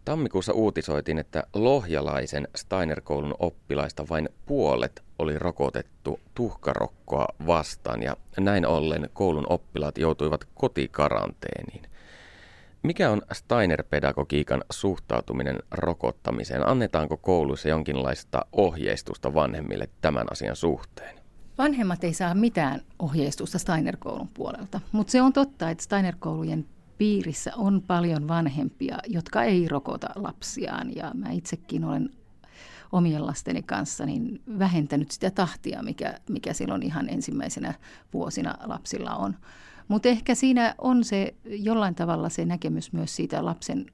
Tammikuussa uutisoitiin, että lohjalaisen Steiner-koulun oppilaista vain puolet oli rokotettu tuhkarokkoa vastaan ja näin ollen koulun oppilaat joutuivat kotikaranteeniin. Mikä on Steiner-pedagogiikan suhtautuminen rokottamiseen? Annetaanko kouluissa jonkinlaista ohjeistusta vanhemmille tämän asian suhteen? Vanhemmat ei saa mitään ohjeistusta Steiner-koulun puolelta, mutta se on totta, että Steiner-koulujen piirissä on paljon vanhempia, jotka ei rokota lapsiaan ja mä itsekin olen omien lasteni kanssa niin vähentänyt sitä tahtia, mikä, mikä silloin ihan ensimmäisenä vuosina lapsilla on. Mutta ehkä siinä on se jollain tavalla se näkemys myös siitä lapsen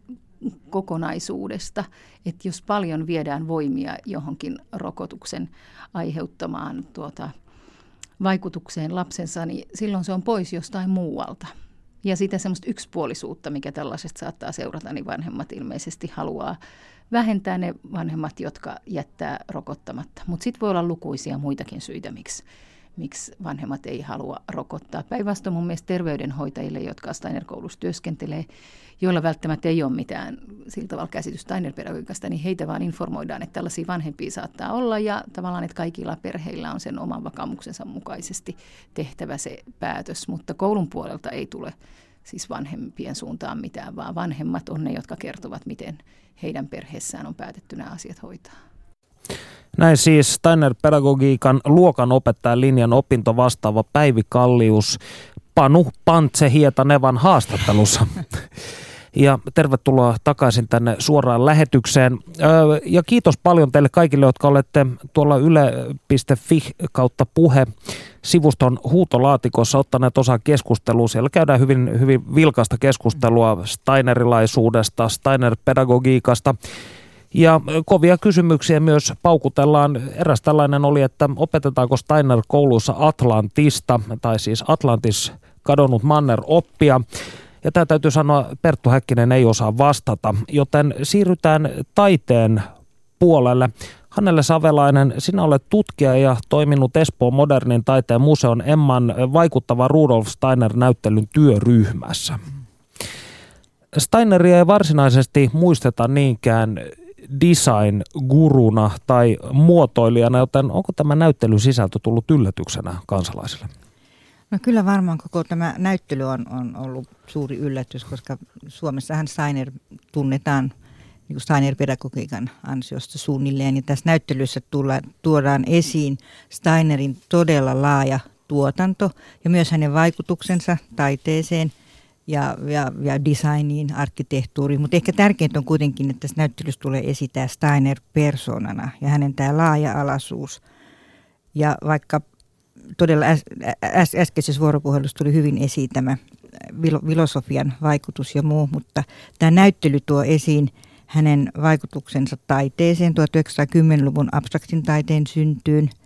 kokonaisuudesta, että jos paljon viedään voimia johonkin rokotuksen aiheuttamaan tuota, vaikutukseen lapsensa, niin silloin se on pois jostain muualta. Ja sitä semmoista yksipuolisuutta, mikä tällaisesta saattaa seurata, niin vanhemmat ilmeisesti haluaa vähentää ne vanhemmat, jotka jättää rokottamatta. Mutta sitten voi olla lukuisia muitakin syitä, miksi miksi vanhemmat ei halua rokottaa. Päinvastoin mun mielestä terveydenhoitajille, jotka Steiner-koulussa työskentelee, joilla välttämättä ei ole mitään sillä tavalla käsitystä Steiner-pedagogiikasta, niin heitä vaan informoidaan, että tällaisia vanhempia saattaa olla ja tavallaan, että kaikilla perheillä on sen oman vakaumuksensa mukaisesti tehtävä se päätös, mutta koulun puolelta ei tule siis vanhempien suuntaan mitään, vaan vanhemmat on ne, jotka kertovat, miten heidän perheessään on päätetty nämä asiat hoitaa. Näin siis Steiner-pedagogiikan luokanopettajan linjan opinto vastaava Päivi Kallius Panu Pantse Hietanevan haastattelussa. Ja tervetuloa takaisin tänne suoraan lähetykseen. Ja kiitos paljon teille kaikille, jotka olette tuolla yle.fi kautta puhe sivuston huutolaatikossa ottaneet osaa keskusteluun. Siellä käydään hyvin, hyvin vilkasta keskustelua Steinerilaisuudesta, Steiner-pedagogiikasta ja kovia kysymyksiä myös paukutellaan. Eräs tällainen oli, että opetetaanko Steiner koulussa Atlantista, tai siis Atlantis kadonnut manner oppia. Ja tämä täytyy sanoa, Perttu Häkkinen ei osaa vastata, joten siirrytään taiteen puolelle. Hannele Savelainen, sinä olet tutkija ja toiminut Espoon modernin taiteen museon Emman vaikuttava Rudolf Steiner-näyttelyn työryhmässä. Steineria ei varsinaisesti muisteta niinkään design-guruna tai muotoilijana, joten onko tämä näyttelyn sisältö tullut yllätyksenä kansalaisille? No kyllä varmaan koko tämä näyttely on, on ollut suuri yllätys, koska Suomessahan Steiner tunnetaan niin Steiner-pedagogiikan ansiosta suunnilleen. Ja tässä näyttelyssä tulla, tuodaan esiin Steinerin todella laaja tuotanto ja myös hänen vaikutuksensa taiteeseen – ja, ja, ja designiin, arkkitehtuuriin. Mutta ehkä tärkeintä on kuitenkin, että tässä näyttelyssä tulee esitää Steiner persoonana ja hänen tämä laaja-alaisuus. Ja vaikka todella äs, äs, äskeisessä vuoropuhelussa tuli hyvin esiin tämä filosofian vaikutus ja muu, mutta tämä näyttely tuo esiin hänen vaikutuksensa taiteeseen 1910-luvun abstraktin taiteen syntyyn –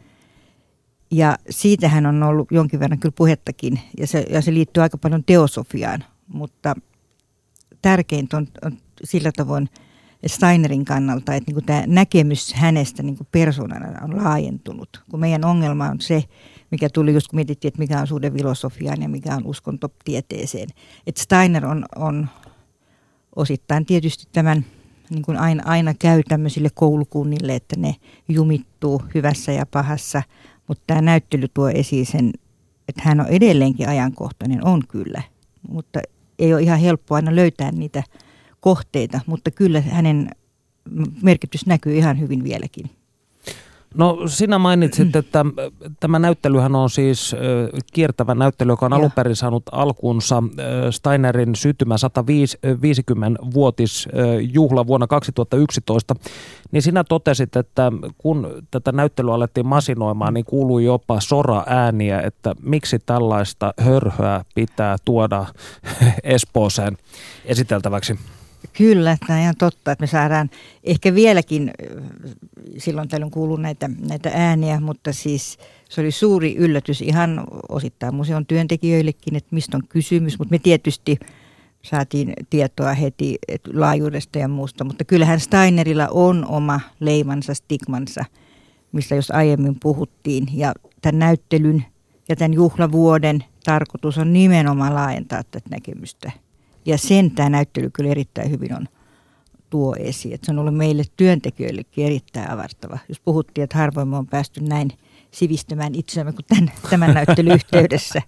ja siitähän on ollut jonkin verran kyllä puhettakin, ja se, ja se liittyy aika paljon teosofiaan mutta tärkeintä on, on sillä tavoin Steinerin kannalta, että niin tämä näkemys hänestä niin persoonana on laajentunut. Kun meidän ongelma on se, mikä tuli just kun mietittiin, että mikä on suhde filosofiaan ja mikä on uskonto tieteeseen. Että Steiner on, on osittain tietysti tämän niin kuin aina, aina käy tämmöisille koulukunnille, että ne jumittuu hyvässä ja pahassa, mutta tämä näyttely tuo esiin sen, että hän on edelleenkin ajankohtainen, on kyllä, mutta ei ole ihan helppo aina löytää niitä kohteita, mutta kyllä hänen merkitys näkyy ihan hyvin vieläkin. No sinä mainitsit, että tämä näyttelyhän on siis kiertävä näyttely, joka on alun perin saanut alkunsa Steinerin syttymä 150-vuotisjuhla vuonna 2011. Niin sinä totesit, että kun tätä näyttelyä alettiin masinoimaan, niin kuului jopa sora-ääniä, että miksi tällaista hörhöä pitää tuoda Espooseen esiteltäväksi. Kyllä, tämä on ihan totta, että me saadaan ehkä vieläkin, silloin tällöin kuuluu näitä, näitä ääniä, mutta siis se oli suuri yllätys ihan osittain museon työntekijöillekin, että mistä on kysymys, mutta me tietysti saatiin tietoa heti laajuudesta ja muusta, mutta kyllähän Steinerilla on oma leimansa, stigmansa, mistä jos aiemmin puhuttiin, ja tämän näyttelyn ja tämän juhlavuoden tarkoitus on nimenomaan laajentaa tätä näkemystä ja sen tämä näyttely kyllä erittäin hyvin on tuo esiin. Että se on ollut meille työntekijöillekin erittäin avartava. Jos puhuttiin, että harvoin me on päästy näin sivistämään itseämme kuin tämän, tämän näyttelyn yhteydessä.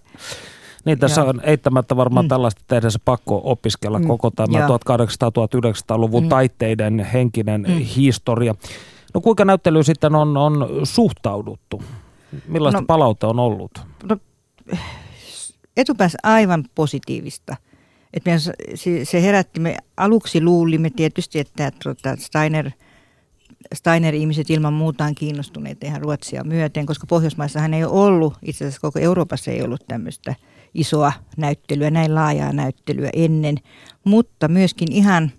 Niin, tässä Joo. on eittämättä varmaan mm. tällaista tehdä se pakko opiskella mm. koko tämä 1800-1900-luvun mm. taiteiden henkinen mm. historia. No kuinka näyttely sitten on, on suhtauduttu? Millaista no, palautta on ollut? No, etupäässä aivan positiivista. Et me, se herätti, me aluksi luulimme tietysti, että tuota, Steiner, Steiner-ihmiset ilman muuta on kiinnostuneet ihan Ruotsia myöten, koska Pohjoismaissahan ei ollut, itse asiassa koko Euroopassa ei ollut tämmöistä isoa näyttelyä, näin laajaa näyttelyä ennen, mutta myöskin ihan,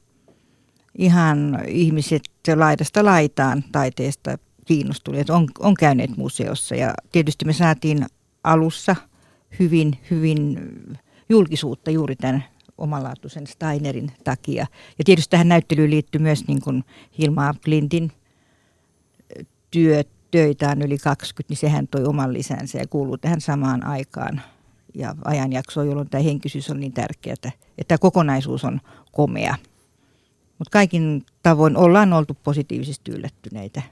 ihan ihmiset laidasta laitaan taiteesta kiinnostuneet, on, on käyneet museossa. Ja tietysti me saatiin alussa hyvin, hyvin julkisuutta juuri tämän omalaatuisen Steinerin takia. Ja tietysti tähän näyttelyyn liittyy myös niin kuin Hilma Clintin työ, töitä on yli 20, niin sehän toi oman lisänsä ja kuuluu tähän samaan aikaan ja ajanjaksoon, jolloin tämä henkisyys on niin tärkeää, että tämä kokonaisuus on komea. Mutta kaikin tavoin ollaan oltu positiivisesti yllättyneitä.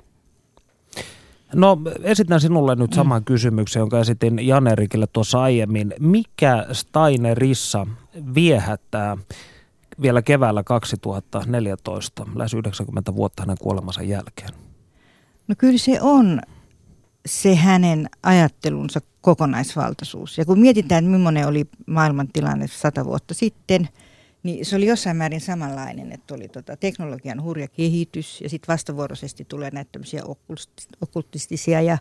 No esitän sinulle nyt saman mm. kysymyksen, jonka esitin Janerikille tuossa aiemmin. Mikä Steinerissa viehättää vielä keväällä 2014, lähes 90 vuotta hänen kuolemansa jälkeen? No kyllä se on se hänen ajattelunsa kokonaisvaltaisuus. Ja kun mietitään, että millainen oli maailmantilanne sata vuotta sitten, niin se oli jossain määrin samanlainen, että oli tota teknologian hurja kehitys ja sitten vastavuoroisesti tulee näitä tämmöisiä okkultistisia ja,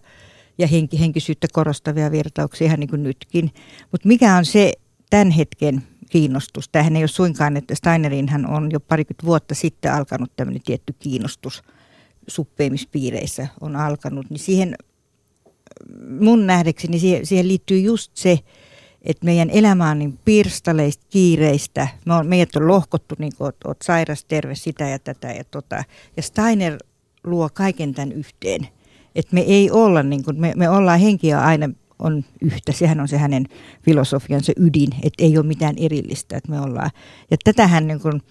ja henki, henkisyyttä korostavia virtauksia ihan niin kuin nytkin. Mutta mikä on se tämän hetken kiinnostus. Tämähän ei ole suinkaan, että Steinerinhan on jo parikymmentä vuotta sitten alkanut tämmöinen tietty kiinnostus suppeimispiireissä on alkanut, niin siihen mun nähdäkseni siihen, siihen liittyy just se, että meidän elämä on niin pirstaleista, kiireistä. Me on, meidät on lohkottu, niin kuin oot, sairas, terve, sitä ja tätä ja tota. Ja Steiner luo kaiken tämän yhteen. Että me ei olla, niin kuin, me, me ollaan henkiä aina on yhtä. Sehän on se hänen filosofiansa ydin, että ei ole mitään erillistä, että me ollaan. Ja tätähän niin kun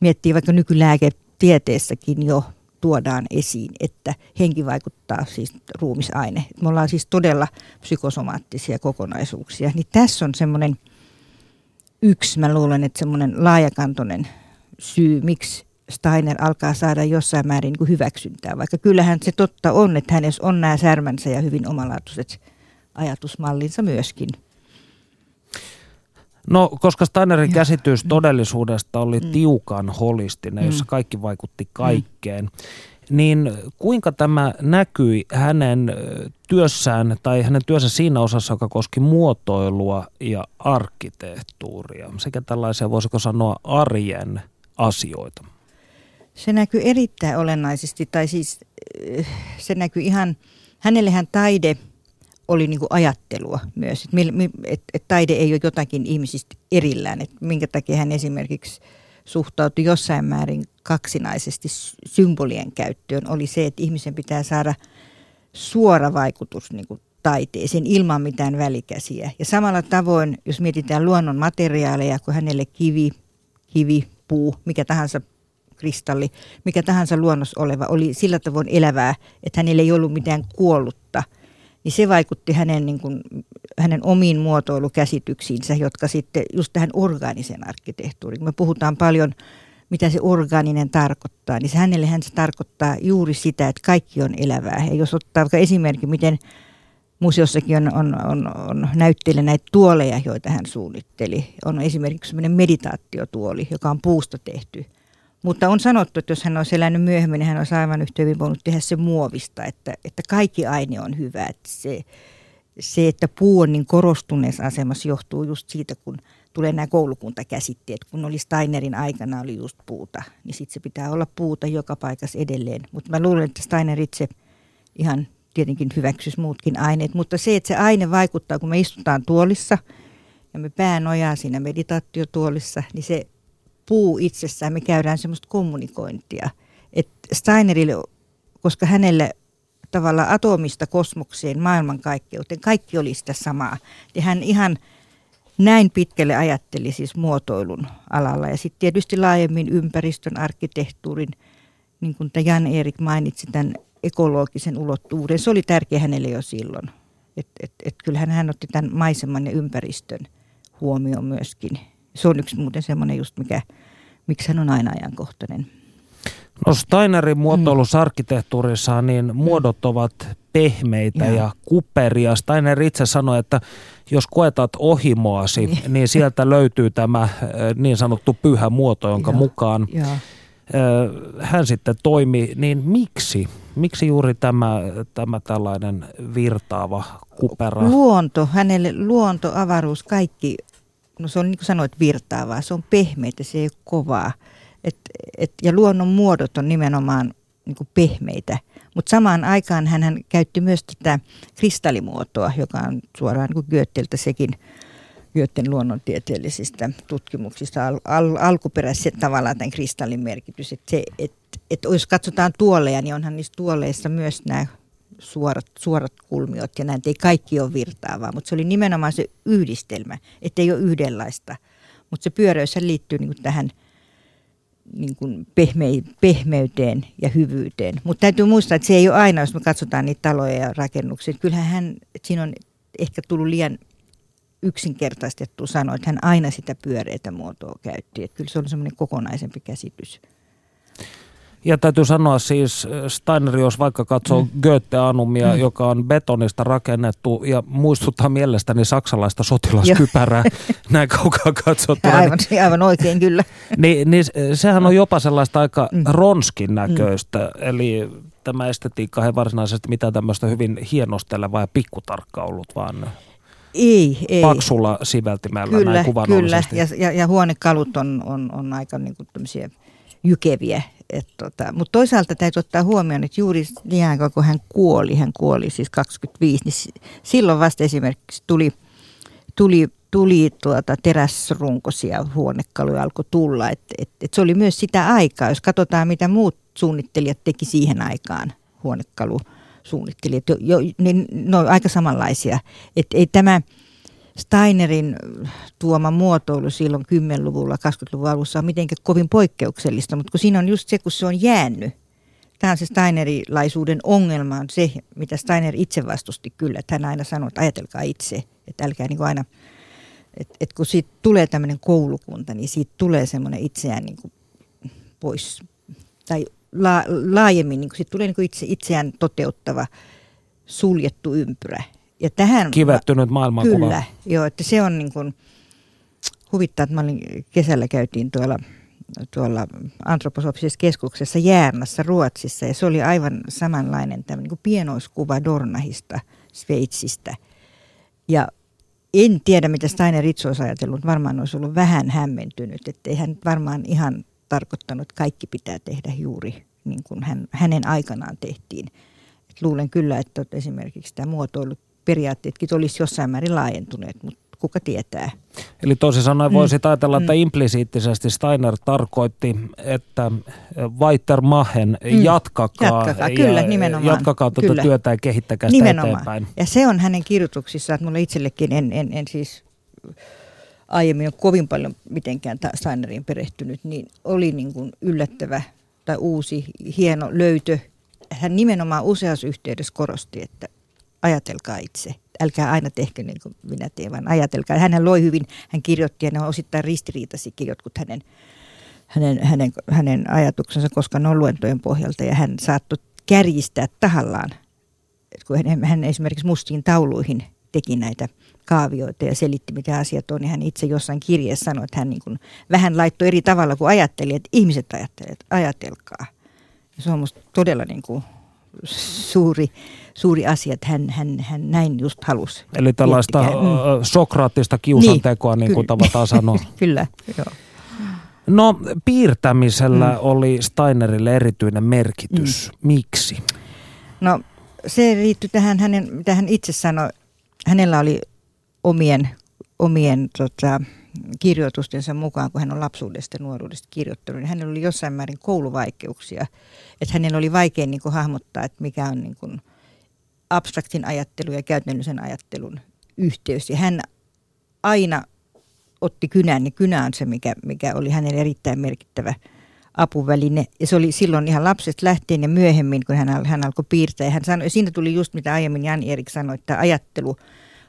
miettii vaikka nykylääketieteessäkin jo tuodaan esiin, että henki vaikuttaa siis ruumisaine. Me ollaan siis todella psykosomaattisia kokonaisuuksia. Niin tässä on semmoinen yksi, mä luulen, että semmoinen laajakantoinen syy, miksi Steiner alkaa saada jossain määrin niin hyväksyntää. Vaikka kyllähän se totta on, että hänessä on nämä särmänsä ja hyvin omalaatuiset ajatusmallinsa myöskin. No, koska Steinerin käsitys todellisuudesta oli mm. tiukan holistinen, jossa mm. kaikki vaikutti mm. kaikkeen, mm. niin kuinka tämä näkyi hänen työssään tai hänen työssä siinä osassa, joka koski muotoilua ja arkkitehtuuria, sekä tällaisia, voisiko sanoa, arjen asioita? Se näkyy erittäin olennaisesti, tai siis se näkyy ihan, hänellehän taide – oli niin kuin ajattelua myös, että et, et taide ei ole jotakin ihmisistä erillään, että minkä takia hän esimerkiksi suhtautui jossain määrin kaksinaisesti symbolien käyttöön, oli se, että ihmisen pitää saada suora vaikutus niin kuin taiteeseen ilman mitään välikäsiä. Ja samalla tavoin, jos mietitään luonnon materiaaleja, kun hänelle kivi, kivi, puu, mikä tahansa kristalli, mikä tahansa luonnos oleva, oli sillä tavoin elävää, että hänellä ei ollut mitään kuollutta – niin se vaikutti hänen, niin kuin, hänen omiin muotoilukäsityksiinsä, jotka sitten just tähän orgaaniseen arkkitehtuuriin. Me puhutaan paljon mitä se orgaaninen tarkoittaa, niin se hänelle hän se tarkoittaa juuri sitä, että kaikki on elävää. Ja jos ottaa vaikka esimerkki, miten museossakin on, on, on, on näytteillä näitä tuoleja, joita hän suunnitteli. On esimerkiksi sellainen meditaatiotuoli, joka on puusta tehty. Mutta on sanottu, että jos hän olisi elänyt myöhemmin, niin hän olisi aivan yhtä hyvin voinut tehdä se muovista, että, että kaikki aine on hyvä. Että se, se, että puu on niin korostuneessa asemassa, johtuu just siitä, kun tulee nämä koulukuntakäsitteet. Kun oli Steinerin aikana oli just puuta, niin sitten se pitää olla puuta joka paikassa edelleen. Mutta mä luulen, että Steiner itse ihan tietenkin hyväksyisi muutkin aineet, mutta se, että se aine vaikuttaa, kun me istutaan tuolissa ja me pää nojaa siinä meditaatiotuolissa, niin se puu itsessään, me käydään semmoista kommunikointia. että Steinerille, koska hänelle tavalla atomista kosmokseen, maailmankaikkeuteen, kaikki oli sitä samaa. Ja hän ihan näin pitkälle ajatteli siis muotoilun alalla. Ja sitten tietysti laajemmin ympäristön, arkkitehtuurin, niin kuin Jan-Erik mainitsi, tämän ekologisen ulottuvuuden. Se oli tärkeä hänelle jo silloin. Et, et, et kyllähän hän otti tämän maiseman ja ympäristön huomioon myöskin. Se on yksi muuten semmoinen just, mikä, miksi hän on aina ajankohtainen. No Steinerin muotoilussa arkkitehtuurissa niin mm. muodot ovat pehmeitä ja. ja kuperia. Steiner itse sanoi, että jos koetat ohimoasi, niin, niin sieltä löytyy tämä äh, niin sanottu pyhä muoto, jonka ja. mukaan ja. Äh, hän sitten toimi. Niin miksi? Miksi juuri tämä, tämä tällainen virtaava kupera? Luonto, hänelle luonto, avaruus, kaikki, no se on niin kuin sanoit virtaavaa, se on pehmeitä, se ei ole kovaa. Et, et, ja luonnon muodot on nimenomaan niin kuin pehmeitä. Mutta samaan aikaan hän käytti myös tätä kristallimuotoa, joka on suoraan niin Goetheltä sekin Goethen luonnontieteellisistä tutkimuksista al, al, alkuperäiset tavallaan tämän kristallin merkitys. Että et, et jos katsotaan tuoleja, niin onhan niissä tuoleissa myös nämä suorat, suorat kulmiot ja näin, ei kaikki ole virtaavaa, mutta se oli nimenomaan se yhdistelmä, että ei ole yhdenlaista. Mutta se pyöräys liittyy niin tähän – niin kuin pehme, pehmeyteen ja hyvyyteen. Mutta täytyy muistaa, että se ei ole aina, jos me katsotaan niitä taloja ja rakennuksia. Kyllähän hän, siinä on ehkä tullut liian yksinkertaistettu sanoa, että hän aina sitä pyöreitä muotoa käytti. Että kyllä se on semmoinen kokonaisempi käsitys. Ja täytyy sanoa siis, Steiner, jos vaikka katsoo mm. Goethe-anumia, mm. joka on betonista rakennettu ja muistuttaa mielestäni saksalaista sotilaskypärää näin kaukaa katsottuna. Aivan, aivan oikein kyllä. niin, niin sehän on jopa sellaista aika mm. ronskin näköistä, mm. eli tämä estetiikka ei varsinaisesti mitään tämmöistä hyvin hienostelevaa ja pikkutarkkaa ollut, vaan ei, ei. paksulla siveltimellä kyllä, näin Kyllä, ja, ja, ja huonekalut on, on, on aika niin kuin jykeviä tota, Mutta toisaalta täytyy ottaa huomioon, että juuri niin aikaa kun hän kuoli, hän kuoli siis 25, niin silloin vasta esimerkiksi tuli, tuli, tuli tuota teräsrunkoisia huonekaluja alkoi tulla. Et, et, et se oli myös sitä aikaa, jos katsotaan mitä muut suunnittelijat teki siihen aikaan huonekalusuunnittelijat, jo, jo, niin ne on aika samanlaisia. Et ei tämä Steinerin tuoma muotoilu silloin 10-luvulla, 20-luvun alussa on mitenkään kovin poikkeuksellista, mutta kun siinä on just se, kun se on jäänyt. Tämä on se Steinerilaisuuden ongelma, on se, mitä Steiner itse vastusti kyllä, että hän aina sanoi, että ajatelkaa itse, että älkää niin kuin aina, että, että kun siitä tulee tämmöinen koulukunta, niin siitä tulee semmoinen itseään niin kuin pois, tai la, laajemmin, niin kuin siitä tulee niin kuin itse, itseään toteuttava suljettu ympyrä, ja tähän, Kivettynyt maailmankuva. Kyllä, joo, että se on niin kuin, huvittaa, että mä olin, kesällä käytiin tuolla, tuolla antroposofisessa keskuksessa Järnassa Ruotsissa ja se oli aivan samanlainen tämä niin pienoiskuva Dornahista, Sveitsistä. Ja en tiedä, mitä Steiner itse olisi ajatellut. Varmaan olisi ollut vähän hämmentynyt, että ei hän varmaan ihan tarkoittanut, että kaikki pitää tehdä juuri niin kuin hän, hänen aikanaan tehtiin. Et luulen kyllä, että esimerkiksi tämä muotoilut periaatteetkin olisi jossain määrin laajentuneet, mutta kuka tietää. Eli toisin sanoen voisi mm. ajatella, että mm. implisiittisesti Steiner tarkoitti, että Weitermachen mm. jatkakaa, jatkakaa. Kyllä, ja nimenomaan. jatkakaa tuota Kyllä. työtä ja kehittäkää sitä nimenomaan. eteenpäin. Ja se on hänen kirjoituksissaan, että mulla itsellekin en, en, en siis aiemmin ole kovin paljon mitenkään Steineriin perehtynyt, niin oli niin kuin yllättävä tai uusi, hieno löytö. Hän nimenomaan useassa yhteydessä korosti, että ajatelkaa itse. Älkää aina tehkö niin kuin minä teen, vaan ajatelkaa. Hän loi hyvin, hän kirjoitti ja ne on osittain ristiriitaisikin jotkut hänen hänen, hänen, hänen ajatuksensa, koska ne on luentojen pohjalta ja hän saattoi kärjistää tahallaan, kun hän, hän esimerkiksi mustiin tauluihin teki näitä kaavioita ja selitti, mitä asiat on, niin hän itse jossain kirjeessä sanoi, että hän niin kuin vähän laittoi eri tavalla kuin ajatteli, että ihmiset ajattelevat, ajatelkaa. Ja se on minusta todella niin kuin suuri, suuri asia, että hän, hän, hän näin just halusi. Eli tällaista mm. sokraattista kiusantekoa, niin, niin kuin tavataan sanoa. kyllä, joo. No piirtämisellä mm. oli Steinerille erityinen merkitys. Mm. Miksi? No se liittyy tähän, hänen, mitä hän itse sanoi. Hänellä oli omien, omien tota, kirjoitustensa mukaan, kun hän on lapsuudesta ja nuoruudesta kirjoittanut, niin hänellä oli jossain määrin kouluvaikeuksia. Että hänellä oli vaikea niin kuin, hahmottaa, että mikä on niin kuin, abstraktin ajattelu ja käytännöllisen ajattelun yhteys. Ja hän aina otti kynän, niin kynä on se, mikä, mikä oli hänelle erittäin merkittävä apuväline. Ja se oli silloin ihan lapsesta lähtien ja myöhemmin, kun hän, hän alkoi piirtää. Ja hän sanoi, siinä tuli just mitä aiemmin Jan Erik sanoi, että ajattelu,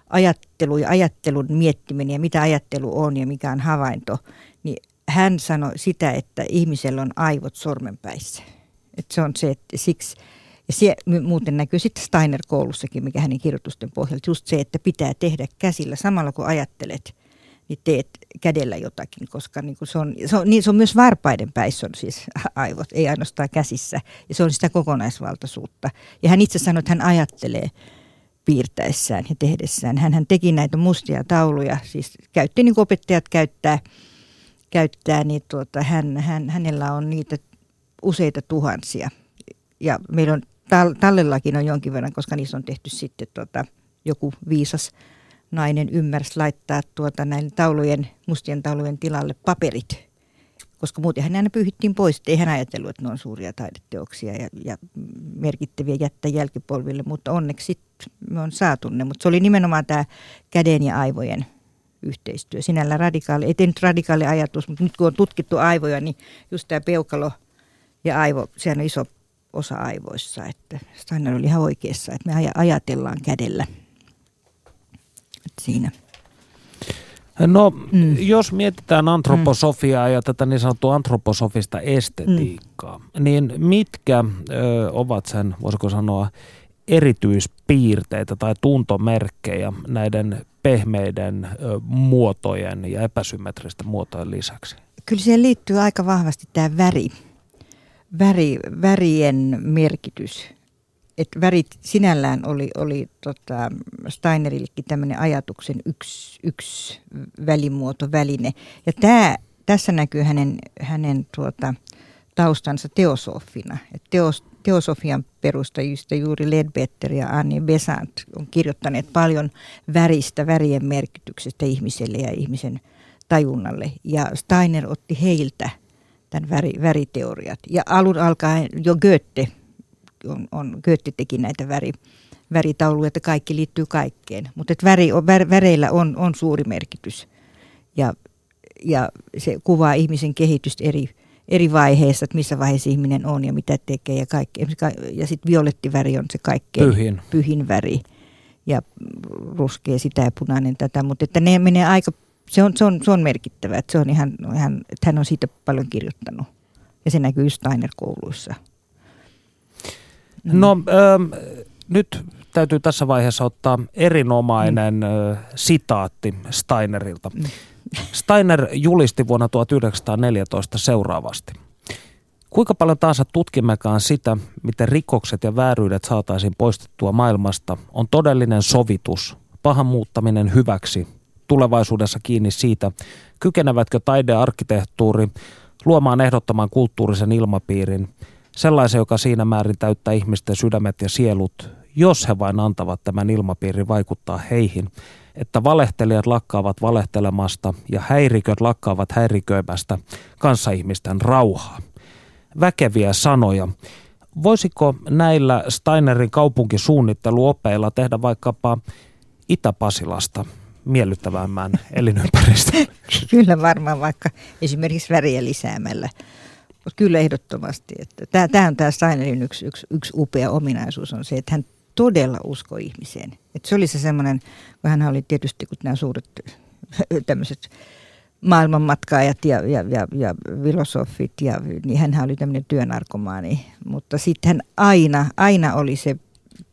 ajattelu ja ajattelun miettiminen ja mitä ajattelu on ja mikä on havainto. Niin hän sanoi sitä, että ihmisellä on aivot sormenpäissä. Että se on se, että siksi, ja se muuten näkyy sitten Steiner-koulussakin, mikä hänen kirjoitusten pohjalta, just se, että pitää tehdä käsillä samalla kun ajattelet – niin teet kädellä jotakin, koska niin kuin se, on, se, on, niin se on myös varpaiden päissä on siis aivot, ei ainoastaan käsissä. Ja se on sitä kokonaisvaltaisuutta. Ja hän itse sanoi, että hän ajattelee piirtäessään ja tehdessään. Hän, teki näitä mustia tauluja, siis käytti niin kuin opettajat käyttää, käyttää niin tuota, hän, hän, hänellä on niitä useita tuhansia. Ja meillä on tallellakin on jonkin verran, koska niissä on tehty sitten tuota, joku viisas nainen ymmärsi laittaa tuota näiden taulujen, mustien taulujen tilalle paperit, koska muuten hän aina pyyhittiin pois. Ei hän ajatellut, että ne on suuria taideteoksia ja, ja merkittäviä jättä jälkipolville, mutta onneksi me on saatu ne. Mutta se oli nimenomaan tämä käden ja aivojen yhteistyö. Sinällä radikaali, ei nyt radikaali ajatus, mutta nyt kun on tutkittu aivoja, niin just tämä peukalo ja aivo, sehän on iso osa aivoissa. Että Steiner oli ihan oikeassa, että me ajatellaan kädellä siinä. No, mm. jos mietitään antroposofiaa mm. ja tätä niin sanottua antroposofista estetiikkaa, mm. niin mitkä ö, ovat sen, voisiko sanoa, erityispiirteitä tai tuntomerkkejä näiden pehmeiden ö, muotojen ja epäsymmetristen muotojen lisäksi? Kyllä siihen liittyy aika vahvasti tämä väri, väri värien merkitys että värit sinällään oli, oli tota Steinerillekin tämmöinen ajatuksen yksi, yksi välimuoto, väline. Ja tää, tässä näkyy hänen, hänen tuota, taustansa teosofina. Et teos, teosofian perustajista juuri Ledbetter ja Annie Besant on kirjoittaneet paljon väristä, värien merkityksestä ihmiselle ja ihmisen tajunnalle. Ja Steiner otti heiltä tämän väri, väriteoriat. Ja alun alkaen jo Goethe on, on Goethe teki näitä väri, väritauluja, että kaikki liittyy kaikkeen. Mutta väri, vär, väreillä on, on suuri merkitys ja, ja se kuvaa ihmisen kehitystä eri, eri vaiheissa, että missä vaiheessa ihminen on ja mitä tekee ja kaikki. Ja sitten violettiväri on se kaikkein pyhin, pyhin väri ja ruskea sitä ja punainen tätä, mutta että ne menee aika, se on, se on, se on merkittävä, että, se on ihan, ihan, että hän on siitä paljon kirjoittanut ja se näkyy Steiner-kouluissa. No äh, nyt täytyy tässä vaiheessa ottaa erinomainen mm. sitaatti Steinerilta. Mm. Steiner julisti vuonna 1914 seuraavasti. Kuinka paljon taas tutkimmekaan sitä, miten rikokset ja vääryydet saataisiin poistettua maailmasta, on todellinen sovitus, pahan muuttaminen hyväksi, tulevaisuudessa kiinni siitä, kykenevätkö taide ja arkkitehtuuri luomaan ehdottoman kulttuurisen ilmapiirin – sellaisen, joka siinä määrin täyttää ihmisten sydämet ja sielut, jos he vain antavat tämän ilmapiirin vaikuttaa heihin, että valehtelijat lakkaavat valehtelemasta ja häiriköt lakkaavat häiriköimästä kanssaihmisten rauhaa. Väkeviä sanoja. Voisiko näillä Steinerin kaupunkisuunnitteluopeilla tehdä vaikkapa Itä-Pasilasta miellyttävämmän elinympäristön? Kyllä varmaan vaikka esimerkiksi väriä lisäämällä Kyllä ehdottomasti. Että tämä on tämä Steinerin yksi, yksi, yksi upea ominaisuus on se, että hän todella uskoi ihmiseen. Että se oli se semmoinen, kun hän oli tietysti, kun nämä suuret tämmöiset maailmanmatkaajat ja, ja, ja, ja filosofit, ja, niin hän oli tämmöinen työnarkomaani. Mutta sitten hän aina, aina oli se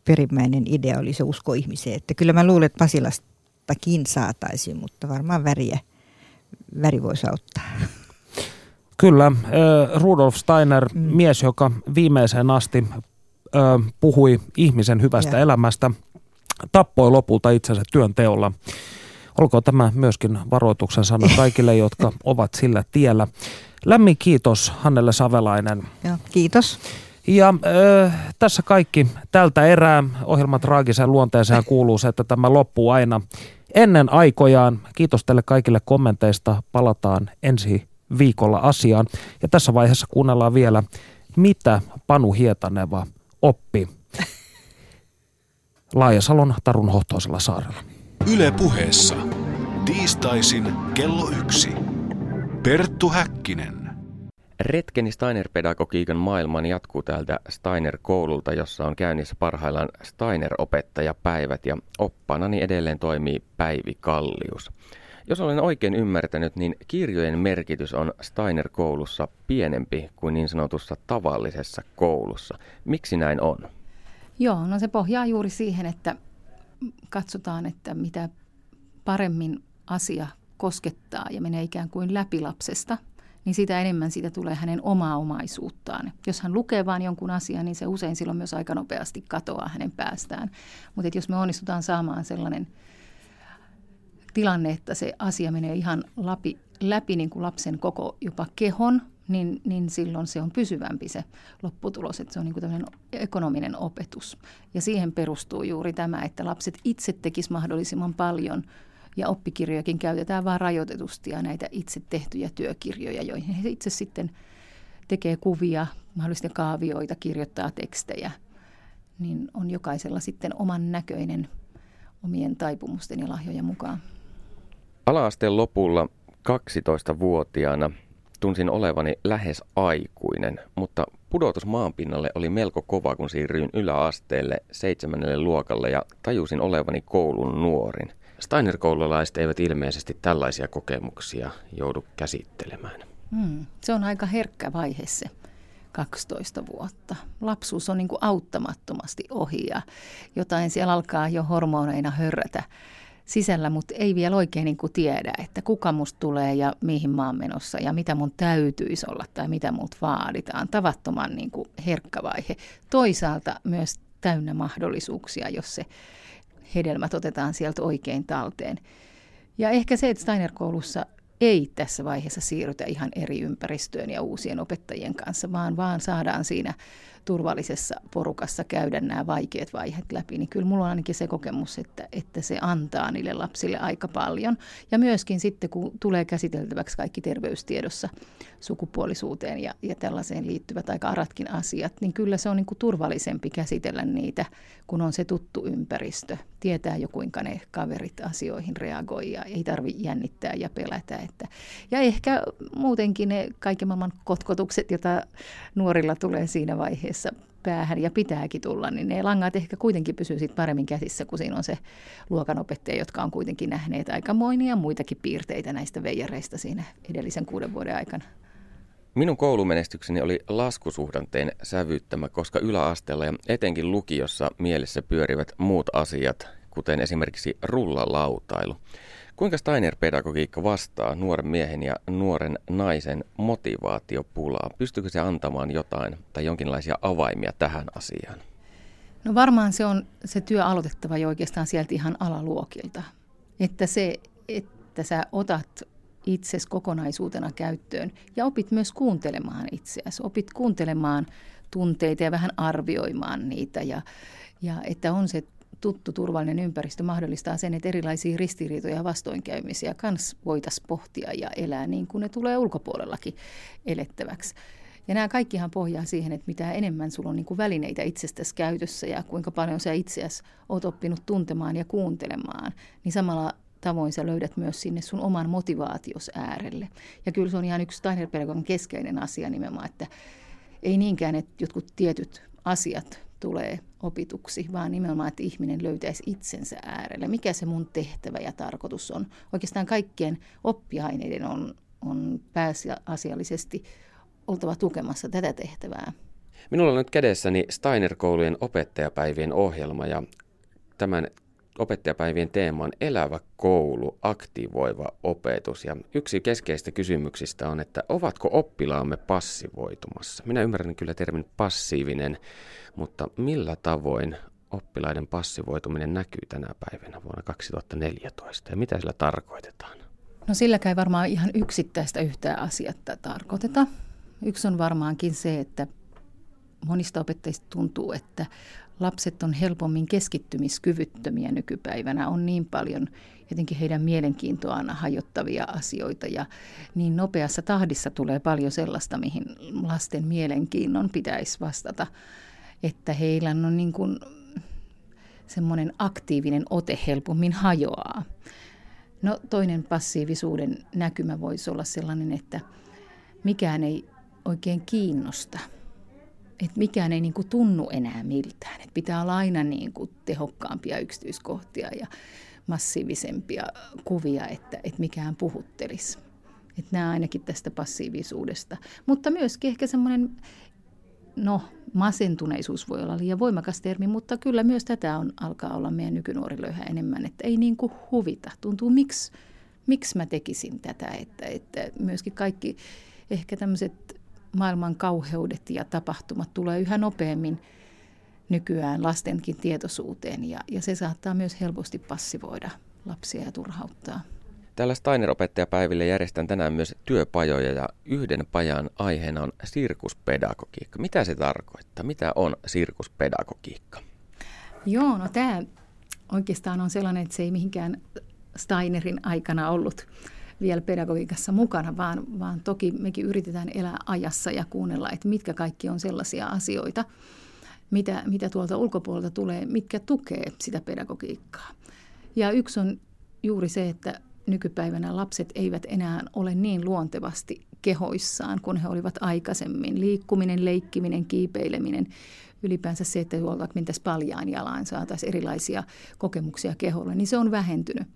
perimmäinen idea, oli se usko ihmiseen. Että kyllä mä luulen, että Pasilastakin saataisiin, mutta varmaan väriä, väri voisi auttaa. Kyllä, Rudolf Steiner, mm. mies, joka viimeiseen asti puhui ihmisen hyvästä ja. elämästä, tappoi lopulta itsensä työnteolla. Olkoon tämä myöskin varoituksen sana kaikille, jotka ovat sillä tiellä. Lämmin kiitos Hannelle Savelainen. Ja, kiitos. Ja äh, tässä kaikki tältä erää. Ohjelman traagiseen luonteeseen kuuluu se, että tämä loppuu aina ennen aikojaan. Kiitos teille kaikille kommenteista. Palataan ensi viikolla asiaan. Ja tässä vaiheessa kuunnellaan vielä, mitä Panu Hietaneva oppi Laajasalon Tarun hohtoisella saarella. Yle puheessa. Tiistaisin kello yksi. Perttu Häkkinen. Retkeni Steiner-pedagogiikan maailmaan jatkuu täältä Steiner-koululta, jossa on käynnissä parhaillaan Steiner-opettajapäivät ja oppanani edelleen toimii Päivi Kallius. Jos olen oikein ymmärtänyt, niin kirjojen merkitys on Steiner-koulussa pienempi kuin niin sanotussa tavallisessa koulussa. Miksi näin on? Joo, no se pohjaa juuri siihen, että katsotaan, että mitä paremmin asia koskettaa ja menee ikään kuin läpi lapsesta, niin sitä enemmän siitä tulee hänen omaa omaisuuttaan. Jos hän lukee vain jonkun asian, niin se usein silloin myös aika nopeasti katoaa hänen päästään. Mutta jos me onnistutaan saamaan sellainen tilanne, että se asia menee ihan läpi, läpi niin kuin lapsen koko jopa kehon, niin, niin silloin se on pysyvämpi se lopputulos, että se on niin kuin ekonominen opetus. Ja siihen perustuu juuri tämä, että lapset itse tekisivät mahdollisimman paljon ja oppikirjojakin käytetään vain rajoitetusti ja näitä itse tehtyjä työkirjoja, joihin he itse sitten tekee kuvia, mahdollisesti kaavioita, kirjoittaa tekstejä, niin on jokaisella sitten oman näköinen omien taipumusten ja lahjojen mukaan. Alaasteen lopulla 12-vuotiaana tunsin olevani lähes aikuinen, mutta pudotus maanpinnalle oli melko kova, kun siirryin yläasteelle seitsemännelle luokalle ja tajusin olevani koulun nuorin. Steiner-koululaiset eivät ilmeisesti tällaisia kokemuksia joudu käsittelemään. Hmm, se on aika herkkä vaihe se 12 vuotta. Lapsuus on niin kuin auttamattomasti ohi ja jotain siellä alkaa jo hormoneina hörrätä sisällä, mutta ei vielä oikein niin kuin tiedä, että kuka musta tulee ja mihin mä oon menossa ja mitä mun täytyisi olla tai mitä mut vaaditaan. Tavattoman niin kuin herkkä vaihe. Toisaalta myös täynnä mahdollisuuksia, jos se hedelmät otetaan sieltä oikein talteen. Ja ehkä se, että Steiner-koulussa ei tässä vaiheessa siirrytä ihan eri ympäristöön ja uusien opettajien kanssa, vaan vaan saadaan siinä turvallisessa porukassa käydä nämä vaikeat vaiheet läpi, niin kyllä mulla on ainakin se kokemus, että, että se antaa niille lapsille aika paljon. Ja myöskin sitten, kun tulee käsiteltäväksi kaikki terveystiedossa sukupuolisuuteen ja, ja tällaiseen liittyvät aika aratkin asiat, niin kyllä se on niin kuin turvallisempi käsitellä niitä, kun on se tuttu ympäristö. Tietää jo, kuinka ne kaverit asioihin reagoi ja ei tarvitse jännittää ja pelätä. Että, ja ehkä muutenkin ne kaiken maailman kotkotukset, joita nuorilla tulee siinä vaiheessa päähän ja pitääkin tulla, niin ne langat ehkä kuitenkin pysyy sit paremmin käsissä, kun siinä on se luokanopettaja, jotka on kuitenkin nähneet aika monia muitakin piirteitä näistä veijareista siinä edellisen kuuden vuoden aikana. Minun koulumenestykseni oli laskusuhdanteen sävyttämä, koska yläasteella ja etenkin lukiossa mielessä pyörivät muut asiat, kuten esimerkiksi rullalautailu. Kuinka Steiner-pedagogiikka vastaa nuoren miehen ja nuoren naisen motivaatiopulaa? Pystyykö se antamaan jotain tai jonkinlaisia avaimia tähän asiaan? No varmaan se on se työ aloitettava jo oikeastaan sieltä ihan alaluokilta. Että se, että sä otat itses kokonaisuutena käyttöön ja opit myös kuuntelemaan itseäsi. Opit kuuntelemaan tunteita ja vähän arvioimaan niitä ja, ja että on se tuttu turvallinen ympäristö mahdollistaa sen, että erilaisia ristiriitoja ja vastoinkäymisiä kans voitaisiin pohtia ja elää niin kuin ne tulee ulkopuolellakin elettäväksi. Ja nämä kaikkihan pohjaa siihen, että mitä enemmän sulla on niin kuin välineitä itsestäsi käytössä ja kuinka paljon sä itseäsi oot oppinut tuntemaan ja kuuntelemaan, niin samalla tavoin sä löydät myös sinne sun oman motivaatios äärelle. Ja kyllä se on ihan yksi Steiner keskeinen asia nimenomaan, että ei niinkään, että jotkut tietyt asiat tulee opituksi, vaan nimenomaan, että ihminen löytäisi itsensä äärelle. Mikä se mun tehtävä ja tarkoitus on? Oikeastaan kaikkien oppiaineiden on, on pääasiallisesti oltava tukemassa tätä tehtävää. Minulla on nyt kädessäni Steiner-koulujen opettajapäivien ohjelma ja tämän opettajapäivien teema on elävä koulu, aktivoiva opetus. Ja yksi keskeistä kysymyksistä on, että ovatko oppilaamme passivoitumassa? Minä ymmärrän kyllä termin passiivinen, mutta millä tavoin oppilaiden passivoituminen näkyy tänä päivänä vuonna 2014 ja mitä sillä tarkoitetaan? No silläkään ei varmaan ihan yksittäistä yhtään asiaa tarkoiteta. Yksi on varmaankin se, että monista opettajista tuntuu, että lapset on helpommin keskittymiskyvyttömiä nykypäivänä. On niin paljon jotenkin heidän mielenkiintoaan hajottavia asioita ja niin nopeassa tahdissa tulee paljon sellaista, mihin lasten mielenkiinnon pitäisi vastata, että heillä on niin kuin semmoinen aktiivinen ote helpommin hajoaa. No toinen passiivisuuden näkymä voisi olla sellainen, että mikään ei oikein kiinnosta – että mikään ei niin kuin tunnu enää miltään. Että pitää olla aina niin kuin tehokkaampia yksityiskohtia ja massiivisempia kuvia, että, että mikään puhuttelisi. Että nämä ainakin tästä passiivisuudesta. Mutta myöskin ehkä semmoinen, no masentuneisuus voi olla liian voimakas termi, mutta kyllä myös tätä on, alkaa olla meidän nykynuorilla yhä enemmän, että ei niin kuin huvita. Tuntuu, miksi, miksi mä tekisin tätä, että, että myöskin kaikki ehkä tämmöiset maailman kauheudet ja tapahtumat tulee yhä nopeammin nykyään lastenkin tietoisuuteen ja, ja se saattaa myös helposti passivoida lapsia ja turhauttaa. Täällä Steiner-opettajapäiville järjestän tänään myös työpajoja ja yhden pajan aiheena on sirkuspedagogiikka. Mitä se tarkoittaa? Mitä on sirkuspedagogiikka? Joo, no tämä oikeastaan on sellainen, että se ei mihinkään Steinerin aikana ollut vielä pedagogiikassa mukana, vaan, vaan toki mekin yritetään elää ajassa ja kuunnella, että mitkä kaikki on sellaisia asioita, mitä, mitä tuolta ulkopuolelta tulee, mitkä tukee sitä pedagogiikkaa. Ja yksi on juuri se, että nykypäivänä lapset eivät enää ole niin luontevasti kehoissaan kuin he olivat aikaisemmin. Liikkuminen, leikkiminen, kiipeileminen, ylipäänsä se, että vaikka mentäisiin paljaan jalaan, saataisiin erilaisia kokemuksia keholle, niin se on vähentynyt.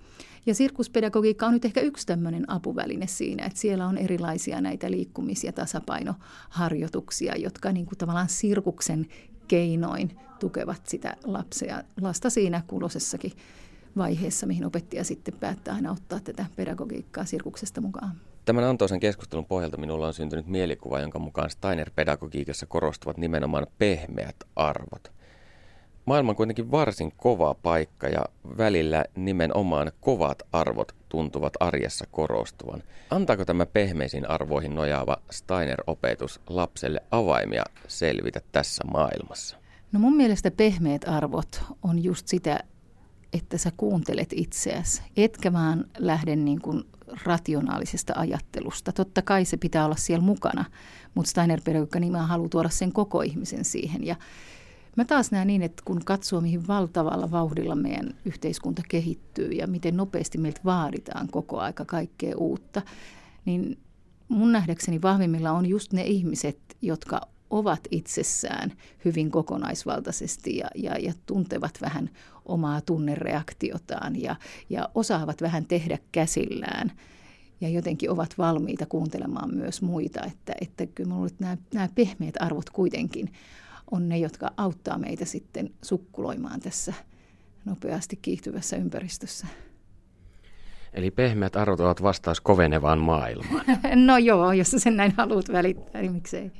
Ja sirkuspedagogiikka on nyt ehkä yksi tämmöinen apuväline siinä, että siellä on erilaisia näitä liikkumis- ja tasapainoharjoituksia, jotka niin kuin tavallaan sirkuksen keinoin tukevat sitä lapsia, lasta siinä kulosessakin vaiheessa, mihin opettaja sitten päättää aina ottaa tätä pedagogiikkaa sirkuksesta mukaan. Tämän antoisen keskustelun pohjalta minulla on syntynyt mielikuva, jonka mukaan Steiner-pedagogiikassa korostuvat nimenomaan pehmeät arvot. Maailma on kuitenkin varsin kova paikka ja välillä nimenomaan kovat arvot tuntuvat arjessa korostuvan. Antaako tämä pehmeisiin arvoihin nojaava Steiner-opetus lapselle avaimia selvitä tässä maailmassa? No mun mielestä pehmeät arvot on just sitä, että sä kuuntelet itseäsi, etkä vaan lähde niin kuin rationaalisesta ajattelusta. Totta kai se pitää olla siellä mukana, mutta Steiner pedagogiikka nimenomaan haluaa tuoda sen koko ihmisen siihen. Ja Mä taas näen niin, että kun katsoo, mihin valtavalla vauhdilla meidän yhteiskunta kehittyy ja miten nopeasti meiltä vaaditaan koko aika kaikkea uutta, niin mun nähdäkseni vahvimmilla on just ne ihmiset, jotka ovat itsessään hyvin kokonaisvaltaisesti ja, ja, ja tuntevat vähän omaa tunnereaktiotaan ja, ja osaavat vähän tehdä käsillään ja jotenkin ovat valmiita kuuntelemaan myös muita. Että, että kyllä minulla nämä, nämä pehmeät arvot kuitenkin on ne, jotka auttaa meitä sitten sukkuloimaan tässä nopeasti kiihtyvässä ympäristössä. Eli pehmeät arvot ovat vastaus kovenevaan maailmaan. no joo, jos sen näin haluat välittää, niin miksei.